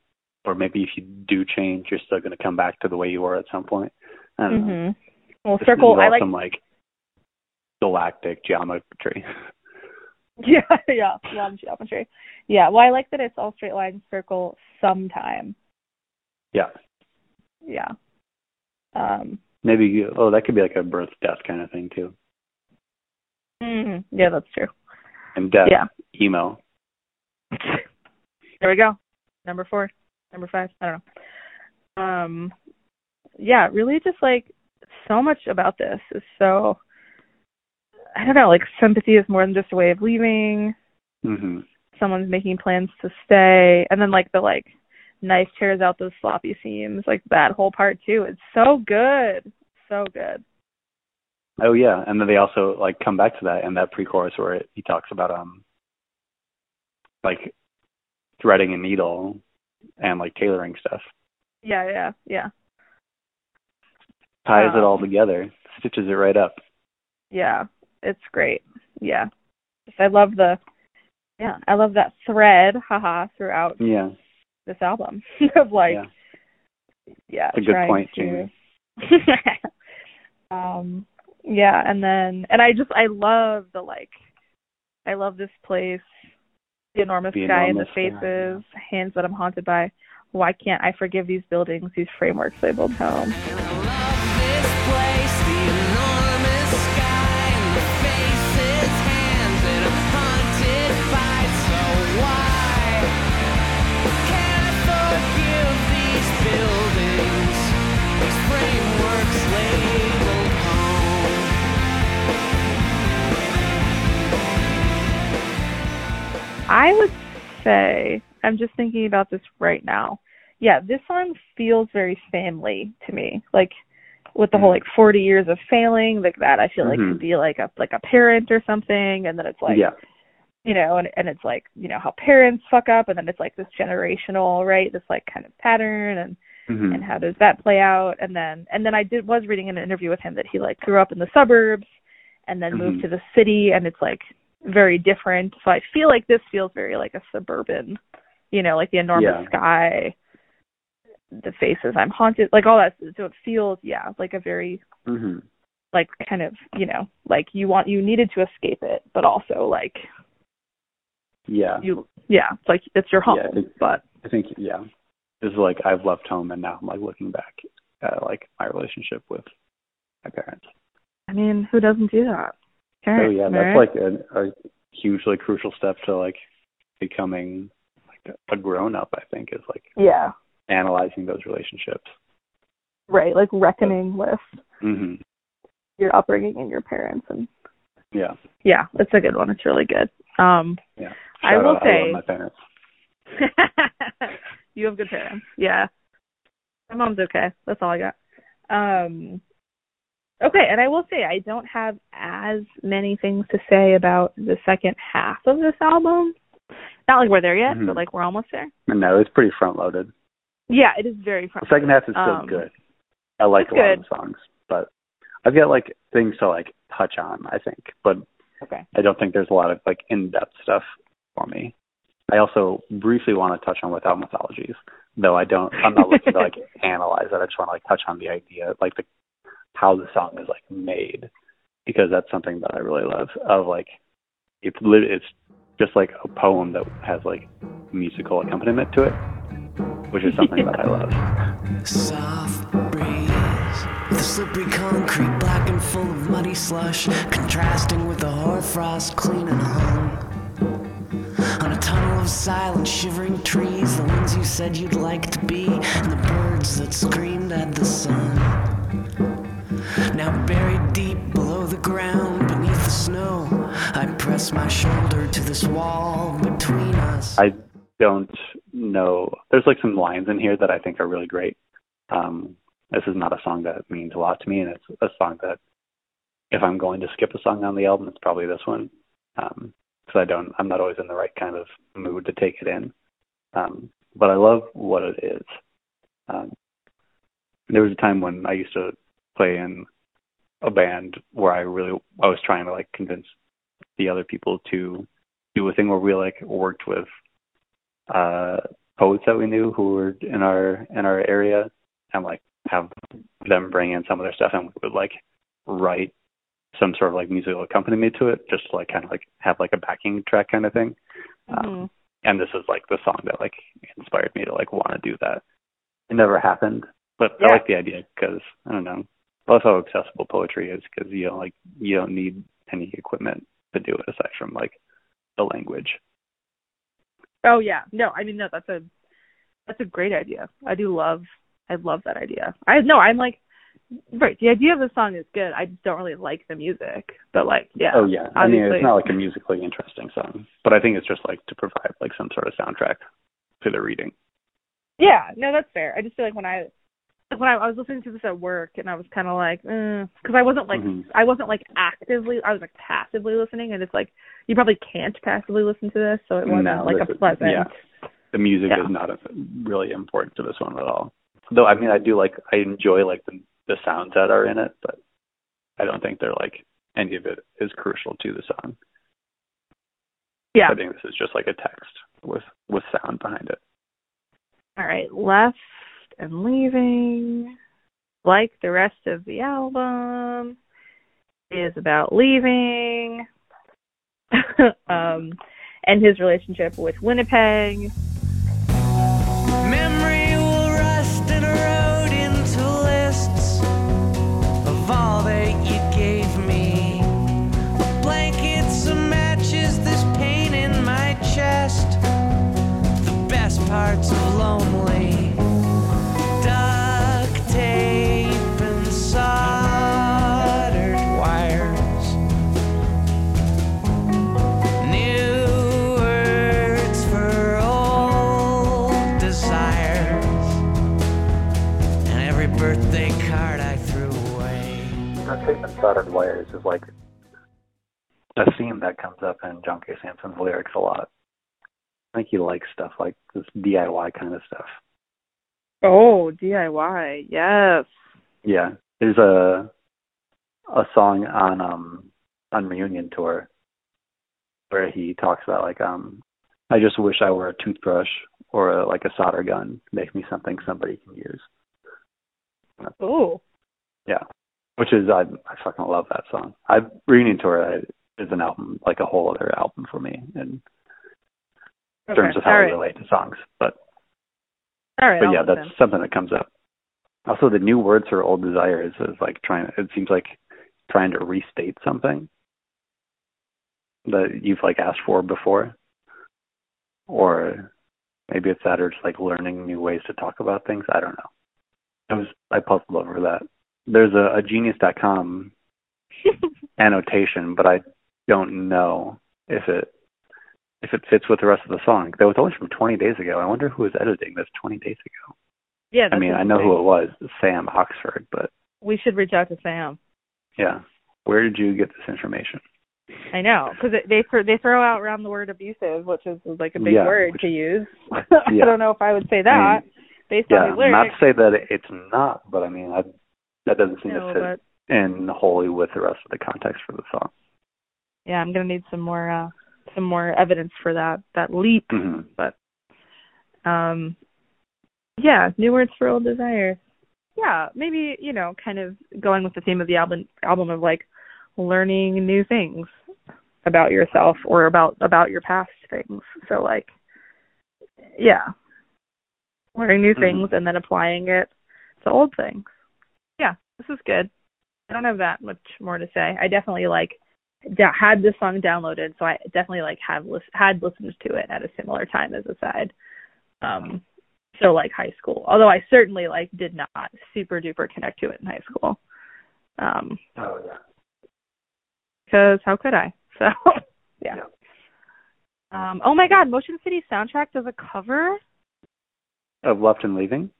or maybe if you do change, you're still gonna come back to the way you were at some point. I don't know. Mhm. Well, This circle. I like. some like galactic geometry. Yeah. Yeah. Love geometry. Yeah. Well, I like that it's all straight lines circle sometime. yeah, Yeah. Um. Maybe you, oh that could be like a birth death kind of thing too. mhm. Yeah, that's true. And death, Yeah. emo. There we go. Number four, number five. I don't know. Um, yeah, really, just like so much about this is so. I don't know. Like sympathy is more than just a way of leaving. hmm Someone's making plans to stay, and then like the like knife tears out those sloppy seams. Like that whole part too. It's so good, so good. Oh yeah, and then they also like come back to that in that pre-chorus where it, he talks about um like threading a needle and like tailoring stuff. Yeah, yeah, yeah, Ties it Um, all together, stitches it right up. yeah. It's great. Yeah, I love the. Yeah, I love that thread, haha, throughout Yeah. This album of like yeah. yeah It's a good trying point, to- Jamie. um yeah and then and i just i love the like i love this place the enormous The sky and the enormous sky, faces hands that i'm haunted by why can't i forgive these buildings these frameworks they build home i would say i'm just thinking about this right now yeah this song feels very family to me like with the whole Mm. like 40 years of failing like that i feel like Mhm. could be like a like a parent or something and then it's like yeah. you know, and and it's like, you know, how parents fuck up and then it's like this generational, right? This like kind of pattern and hmm and how does that play out? And then and then I did was reading an interview with him that he like grew up in the suburbs and then moved Mhm. to the city and it's like very different. So I feel like this feels very like a suburban, you know, like the enormous Yeah. sky, the faces I'm haunted, like all that so it feels yeah, like a very hmm like kind of, you know, like you want you needed to escape it, but also like Yeah. you yeah it's like it's your home Yeah, I think- but I think yeah. This is like I've left home and now I'm like looking back at like my relationship with my parents. i mean who doesn't do that So Parents, yeah, that's like a, a hugely crucial step to like becoming like a grown up. I think is like yeah. analyzing those relationships. right like reckoning with hmm your upbringing and your parents and Yeah, yeah it's a good one. It's really good. Um yeah. I will out, say- I love my parents. you have good parents. Yeah. My mom's okay. That's all i got. Um okay and i will say i don't have as many things to say about the second half of this album not like we're there yet Mhm. but like we're almost there No, it's pretty front loaded. yeah it is very front. The second half is still Um, good. I like a lot of good. the songs, but I've got like things to like touch on. I think, but okay I don't think there's a lot of like in-depth stuff for me. I also briefly want to touch on without mythologies, though I don't. I'm not looking to like analyze it. I just want to like touch on the idea, like the how the song is like made, because that's something that I really love. Of like, it's lit- it's just like a poem that has like musical accompaniment to it, which is something that I love. Soft breeze with the slippery concrete, black and full of muddy slush, contrasting with the hoarfrost clean and hung. On a tunnel of silent, shivering trees, the ones you said you'd like to be, and the birds that screamed at the sun. Now buried deep below the ground, beneath the snow, I press my shoulder to this wall between us. I don't know. There's like some lines in here that I think are really great. Um, this is not a song that means a lot to me, and it's a song that if I'm going to skip a song on the album, it's probably this one. Um, because I don't, I'm not always in the right kind of mood to take it in. Um, but I love what it is. Um, there was a time when I used to play in a band where I really, I was trying to like convince the other people to do a thing where we like worked with uh poets that we knew who were in our in our area and like have them bring in some of their stuff and we would like write some sort of like musical accompaniment to it just to like kind of like have like a backing track kind of thing um, Mhm. and this is like the song that like inspired me to like want to do that it never happened but Yeah. i like the idea because i don't know I love how accessible poetry is because you don't like you don't need any equipment to do it aside from like the language Oh yeah, no, I mean no, that's a that's a great idea. I do love I love that idea. I no, I'm like right. The idea of the song is good. I just don't really like the music, but like yeah. Oh yeah, I mean it's not like a musically interesting song, but I think it's just like to provide like some sort of soundtrack to the reading. Yeah, no, that's fair. I just feel like when I when I, I was listening to this at work and I was kind of like, because I wasn't like Mhm. I wasn't like actively, I was like passively listening, and it's like you probably can't passively listen to this, so it wasn't No, like a pleasant. yeah. The music Yeah. is not a, really important to this one at all. Though I mean I do like I enjoy like the the sounds that are in it, but I don't think they're like any of it is crucial to the song. Yeah. I think this is just like a text with with sound behind it. All right, left and leaving, like the rest of the album, is about leaving, um, and his relationship with Winnipeg. Like a theme that comes up in John K. Samson's lyrics a lot. I think he likes stuff like this DIY kind of stuff. Oh, DIY, yes. Yeah, there's a a song on um on Reunion tour where he talks about like um I just wish I were a toothbrush or a, like a solder gun. Make me something somebody can use. Oh, Yeah, which is I I fucking love that song. I Reunion tour is an album like a whole other album for me in okay. terms of how All I relate to songs. But All right, but I'll yeah, listen. that's something that comes up. Also, the new words for old desires is like trying. It seems like trying to restate something that you've like asked for before, or maybe it's that, or just like learning new ways to talk about things. I don't know. I was I puzzled over that. There's a, a genius.com annotation, but I don't know if it if it fits with the rest of the song. That was only from 20 days ago. I wonder who was editing this 20 days ago. yeah, I mean, I know who it was, Sam Oxford, but We should reach out to Sam. yeah, where did you get this information? I know because they throw they throw out around the word abusive, which is like a big Yeah, word which- to use. Yeah. I don't know if I would say that I mean, based Yeah, on the lyrics. not to say that it's not, but I mean, I, that doesn't seem No, to fit but in wholly with the rest of the context for the song. yeah, I'm gonna need some more uh some more evidence for that that leap. hmm But um, yeah, new words for old desires. Yeah, maybe you know, kind of going with the theme of the album album of like learning new things about yourself or about about your past things. So like, yeah, learning new Mhm. things and then applying it to old things. Yeah, this is good. I don't have that much more to say. I definitely like had this song downloaded, so I definitely like have lis- had listened to it at a similar time as Aside. Um, so like high school. Although I certainly like did not super duper connect to it in high school. Um, Oh yeah. because how could I? So yeah. Um, oh my God, Motion City soundtrack does a cover. Of Left and Leaving.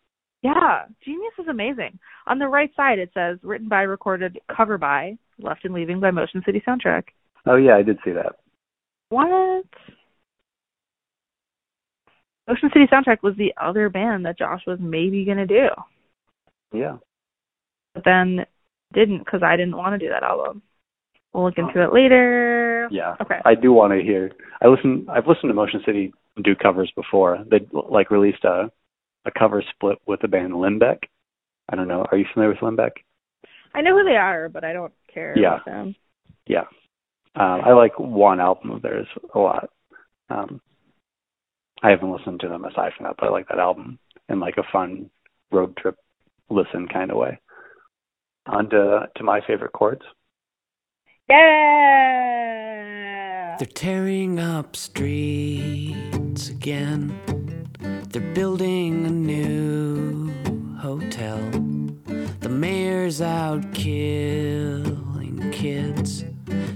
Yeah, Genius is amazing. On the right side, it says written by, recorded, cover by, Left and Leaving by Motion City Soundtrack. Oh yeah, I did see that. What? Motion City Soundtrack was the other band that Josh was maybe gonna do, Yeah. but then didn't because I didn't want to do that album. We'll look into oh. it later. Yeah. Okay. I do want to hear. I listen. I've listened to Motion City do covers before. They like released a a cover split with the band Limbeck. I don't know. Are you familiar with Limbeck? I know who they are, but I don't care Yeah. about them. Yeah. Um, I like one album of theirs a lot. Um, I haven't listened to them aside from that, but I like that album in like a fun road trip listen kind of way. On to, to my favorite chords. Yeah. They're tearing up streets again. They're building a new hotel. The mayor's out killing kids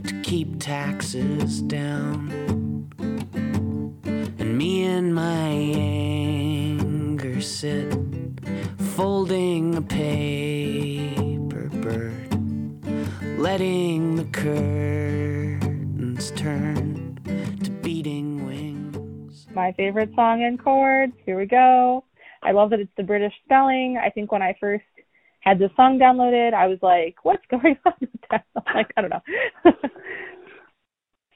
to keep taxes down. And me and my anger sit folding a paper bird, letting the curtains turn. My favorite song in chords. Here we go. I love that it's the British spelling. I think when I first had this song downloaded, I was like, what's going on with that? like, I don't know.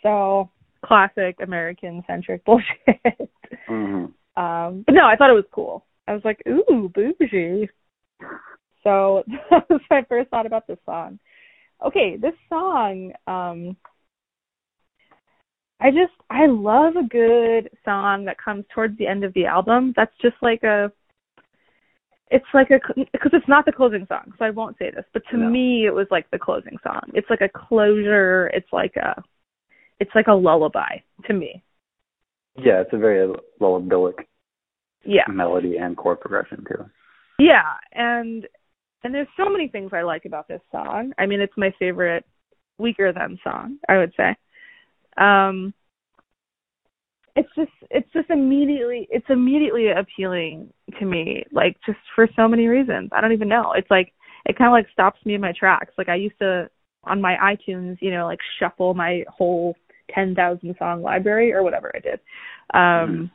so classic American centric bullshit. hmm Um, but no, I thought it was cool. I was like, ooh, bougie. So that was my first thought about this song. Okay, this song, um, I just I love a good song that comes towards the end of the album. That's just like a, it's like a because it's not the closing song, so I won't say this. But to No. me, it was like the closing song. It's like a closure. It's like a, it's like a lullaby to me. Yeah, it's a very lullabillic Yeah. melody and chord progression too. Yeah, and and there's so many things I like about this song. I mean, it's my favorite weaker than song, I would say. Um it's just it's just immediately it's immediately appealing to me like just for so many reasons. I don't even know. It's like it kind of like stops me in my tracks. Like I used to on my iTunes, you know, like shuffle my whole 10,000 song library or whatever I did. Um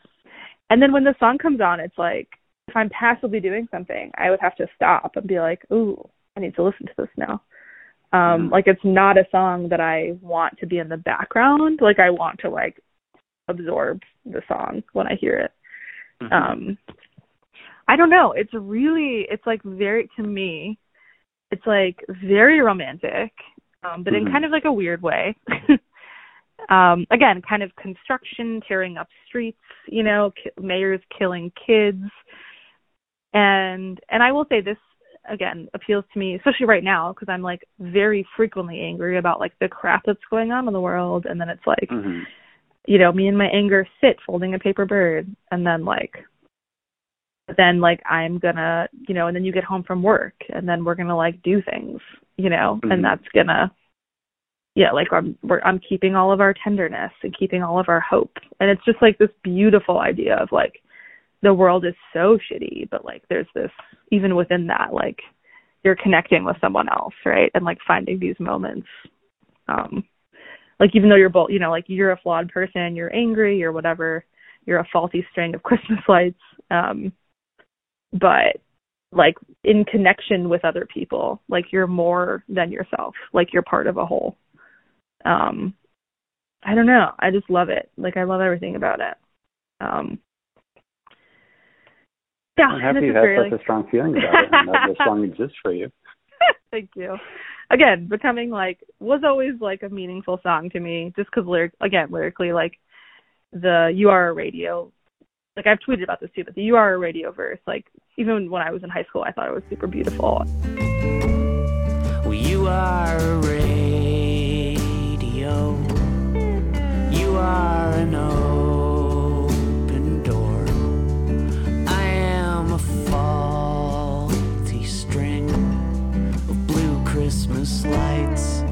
and then when the song comes on, it's like if I'm passively doing something, I would have to stop and be like, "Ooh, I need to listen to this now." Um, like it's not a song that I want to be in the background. Like I want to like absorb the song when I hear it. Mhm. Um, I don't know. It's really, it's like very to me, it's like very romantic, um, but in Mhm. kind of like a weird way. um, again, kind of construction, tearing up streets, you know, ki- mayors killing kids, and and I will say this again appeals to me, especially right now, because I'm like very frequently angry about like the crap that's going on in the world, and then it's like Mhm. you know, me and my anger sit folding a paper bird and then like then like I'm gonna you know, and then you get home from work and then we're gonna like do things, you know, Mhm. and that's gonna yeah, like I'm we're I'm keeping all of our tenderness and keeping all of our hope. And it's just like this beautiful idea of like the world is so shitty, but like there's this even within that, like you're connecting with someone else, right? And like finding these moments. Um like even though you're both you know like you're a flawed person you're angry you're whatever you're a faulty string of christmas lights um but like in connection with other people like you're more than yourself like you're part of a whole um i don't know i just love it like i love everything about it um yeah I'm happy you have very, such a strong feeling about it and that the song exists for you. Thank you. Again, becoming like was always like a meaningful song to me, just because lyric again lyrically like the "You Are a Radio," like I've tweeted about this too, but the "You Are a Radio" verse, like even when I was in high school, I thought it was super beautiful. Well, you are a radio. You are an open Christmas lights.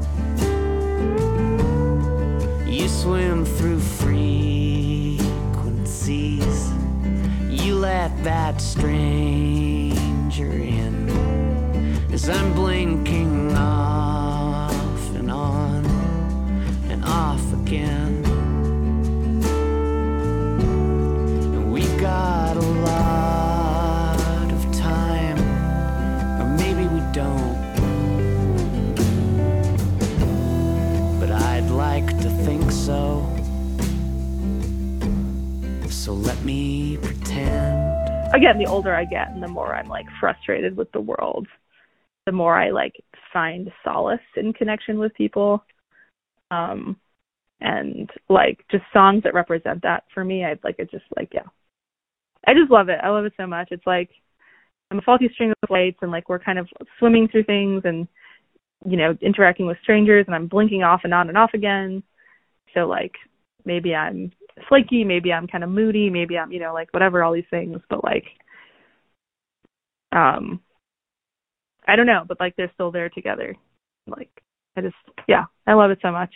You swim through frequencies. You let that stranger in as I'm blinking off and on and off again. And we've got a lot so. So let me pretend. Again, the older I get, and the more I'm like frustrated with the world, the more I like find solace in connection with people. Um, and like just songs that represent that for me, I'd like it just like yeah, I just love it. I love it so much. It's like I'm a faulty string of lights, and like we're kind of swimming through things and you know interacting with strangers, and I'm blinking off and on and off again. So like maybe I'm flaky, maybe I'm kind of moody, maybe I'm, you know, like whatever all these things, but like um I don't know, but like they're still there together. Like I just yeah, I love it so much.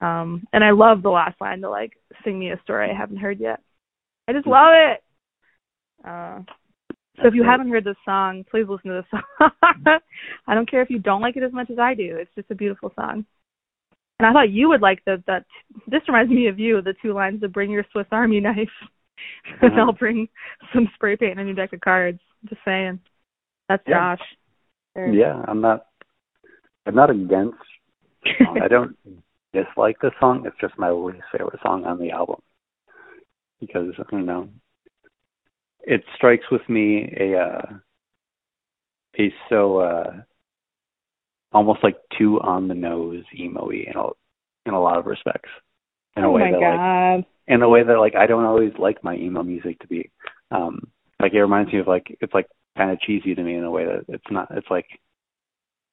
Um and I love the last line to like sing me a story I haven't heard yet. I just love it. Uh so if you haven't heard this song, please listen to this song. I don't care if you don't like it as much as I do. It's just a beautiful song. And I thought you would like the that. This reminds me of you. The two lines to "Bring your Swiss Army knife," and Uh-huh. I'll bring some spray paint and a new deck of cards. Just saying. That's Yeah. Josh. Yeah, I'm not. I'm not against. I don't dislike the song. It's just my least favorite song on the album because I don't know. It strikes with me a uh, a so uh, almost like too on the nose emo-y in a in a lot of respects. In a oh way my that like god. in a way that like I don't always like my emo music to be. Um like it reminds me of like it's like kind of cheesy to me in a way that it's not it's like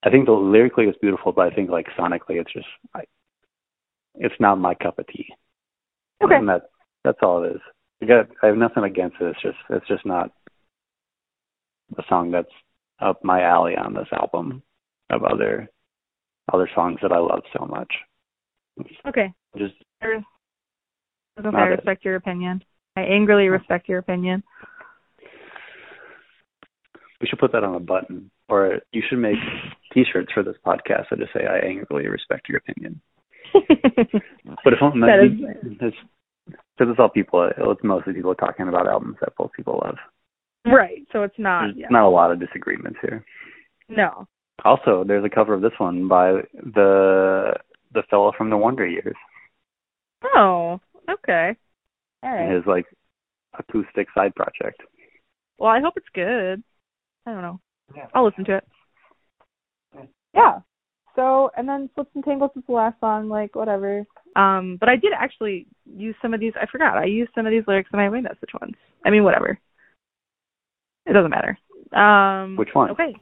I think the lyrically it's beautiful, but I think like sonically it's just I, it's not my cup of tea. Okay. And that that's all it is. I got I have nothing against it. It's just it's just not a song that's up my alley on this album of other other songs that I love so much. Okay. Just I okay, Not I it. respect your opinion. I angrily respect your opinion. We should put that on a button, or you should make T-shirts for this podcast that just say "I angrily respect your opinion." But if I'm That it's, it's, because it's all people, it's mostly people talking about albums that both people love. right. So it's not. There's Yeah. not a lot of disagreements here. No. Also, there's a cover of this one by the the fellow from the Wonder Years. Oh. Okay. All right. His like acoustic side project. Well, I hope it's good. I don't know. Yeah. I'll listen to it. Yeah. So, and then Slips and Tangles is the last song, like whatever. Um, but I did actually use some of these. I forgot. I used some of these lyrics in my away message ones. I mean, whatever. It doesn't matter. Um, Which one? Okay.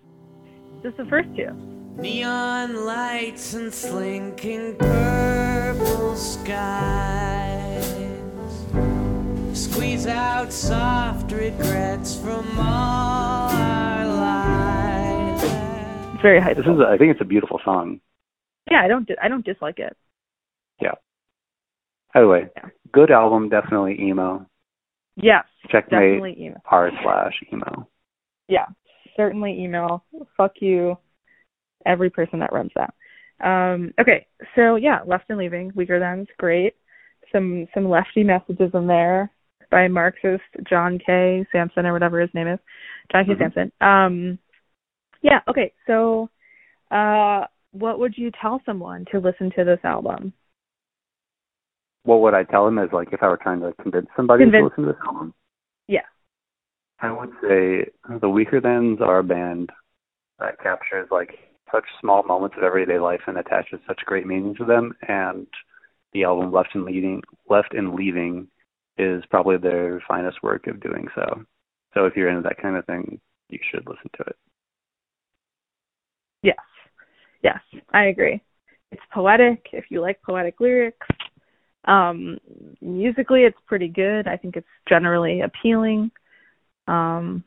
Just the first two. Neon lights and slinking purple skies squeeze out soft regrets from all our lives. It's very hype. This is, a, I think it's a beautiful song. yeah. I don't. I don't dislike it. Yeah. By the way, Yeah. good album, definitely emo. Yes. Checkmate Definitely email. r slash emo. Yeah. Certainly email. Fuck you, every person that runs that. Um, okay, so yeah, left and leaving, Weakerthans great. Some some lefty messages in there by Marxist John K. Samson or whatever his name is, John K. Mhm. Samson. Um, yeah, okay, so uh, what would you tell someone to listen to this album? What would I tell him is like if I were trying to convince somebody Convince- to listen to this album? I would say the Weakerthans are a band that captures like such small moments of everyday life and attaches such great meaning to them and the album Left and Leading Left and Leaving is probably their finest work of doing so. So if you're into that kind of thing, you should listen to it. Yes. Yes, I agree. It's poetic if you like poetic lyrics. Um musically it's pretty good. I think it's generally appealing. Um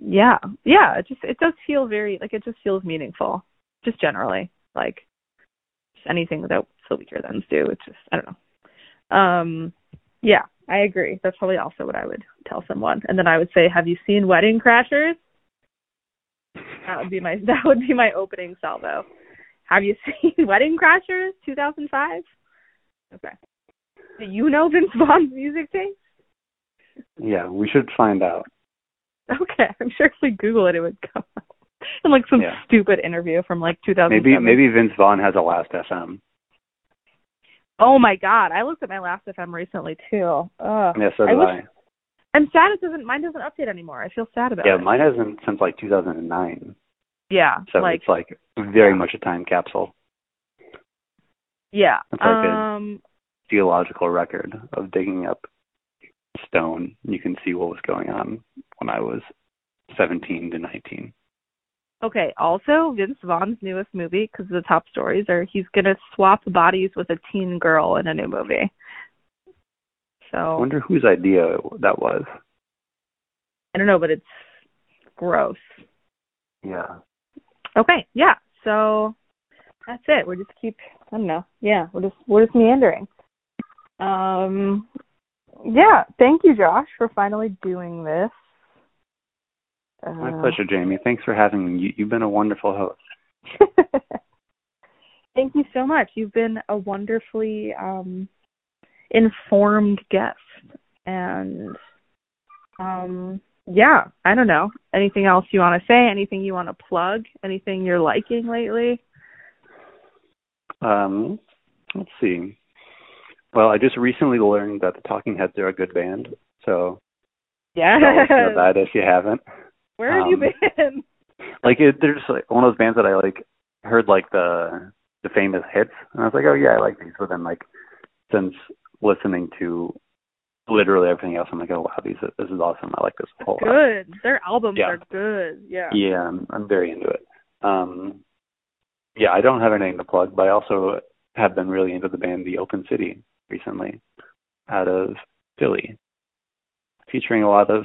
yeah. Yeah, it just it does feel very like it just feels meaningful. Just generally. Like just anything that Weakerthans do. It's just I don't know. Um yeah, I agree. That's probably also what I would tell someone. And then I would say, Have you seen Wedding Crashers? That would be my that would be my opening salvo. Have you seen Wedding Crashers 2005? Okay. Do you know Vince Vaughn's music taste? Yeah, we should find out. Okay, I'm sure if we Google it, it would come up. In like some Yeah. stupid interview from like 2000. Maybe maybe Vince Vaughn has a Last.fm. Oh my God, I looked at my Last.fm recently too. Ugh. Yeah, so I did wish- I. I'm sad it doesn't. Mine doesn't update anymore. I feel sad about Yeah, it. Yeah, mine hasn't since like 2009. yeah, So like it's like very much a time capsule, yeah. It's like a- um. geological record of digging up stone. You can see what was going on when I was 17 to 19. Okay. Also, Vince Vaughn's newest movie, because the top stories are he's gonna swap bodies with a teen girl in a new movie. So I wonder whose idea that was. I don't know, but it's gross. Yeah. Okay, yeah. So that's it. We're just keep I don't know. Yeah, we're just we're just meandering. Um yeah, thank you, Josh, for finally doing this. My Uh, pleasure, Jamie. Thanks for having me. You, you've been a wonderful host. Thank you so much. You've been a wonderfully um, informed guest, and um, yeah, I don't know. Anything else you want to say? Anything you want to plug? Anything you're liking lately? Um, let's see. Well, I just recently learned that the Talking Heads are a good band, so Yeah. don't listen to that if you haven't. Where have you Um, been? Like it, they're just like one of those bands that I like heard like the the famous hits, and I was like, oh yeah, I like these. But then like since listening to literally everything else, I'm like, oh wow, these this is awesome. I like this a whole lot. Good. Their albums Yeah. are good. Yeah. Yeah, I'm, I'm very into it. Um, yeah, I don't have anything to plug, but I also have been really into the band The Open City recently, out of Philly, featuring a lot of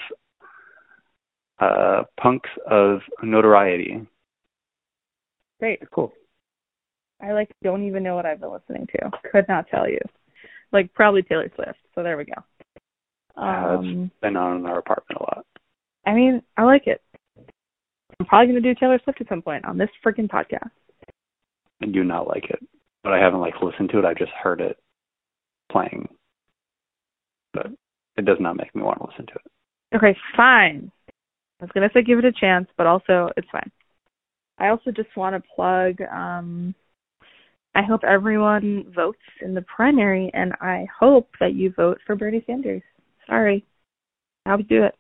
uh, punks of notoriety. Great. Cool. I like don't even know what I've been listening to. Could not tell you. Like probably Taylor Swift. So there we go. Uh, it's Um, been on in our apartment a lot. I mean, I like it. I'm probably gonna do Taylor Swift at some point on this freaking podcast. I do not like it, but I haven't like listened to it. I've just heard it playing, but it does not make me want to listen to it. Okay, fine. I was gonna say give it a chance, but also it's fine. I also just want to plug. um I hope everyone votes in the primary, and I hope that you vote for Bernie Sanders. Sorry, I'll do it.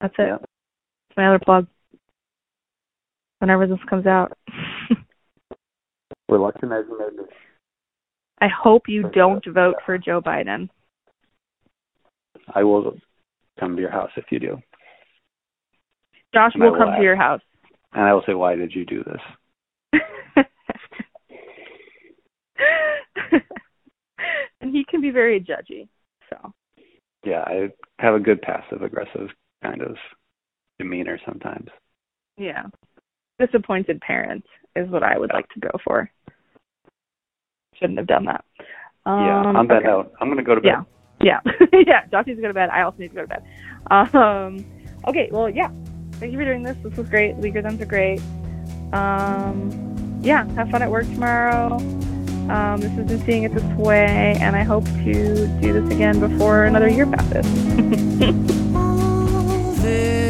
That's it. Yeah. It's my other plug. Whenever this comes out. As you may be. I hope you don't vote for Joe Biden. I will come to your house if you do. Josh will will come to your house. And I will say, why did you do this? and he can be very judgy. So Yeah, I have a good passive aggressive kind of demeanor sometimes. yeah, disappointed parent is what I would like to go for. Shouldn't have done that. yeah, Um, on that okay. note, I'm gonna go to bed. Yeah, yeah, yeah. Josh needs to go to bed. I also need to go to bed. Um, okay, well, yeah. Thank you for doing this. This was great. Leaguer are great. Um, yeah, have fun at work tomorrow. Um, this has been seeing it this way, and I hope to do this again before another year passes. All this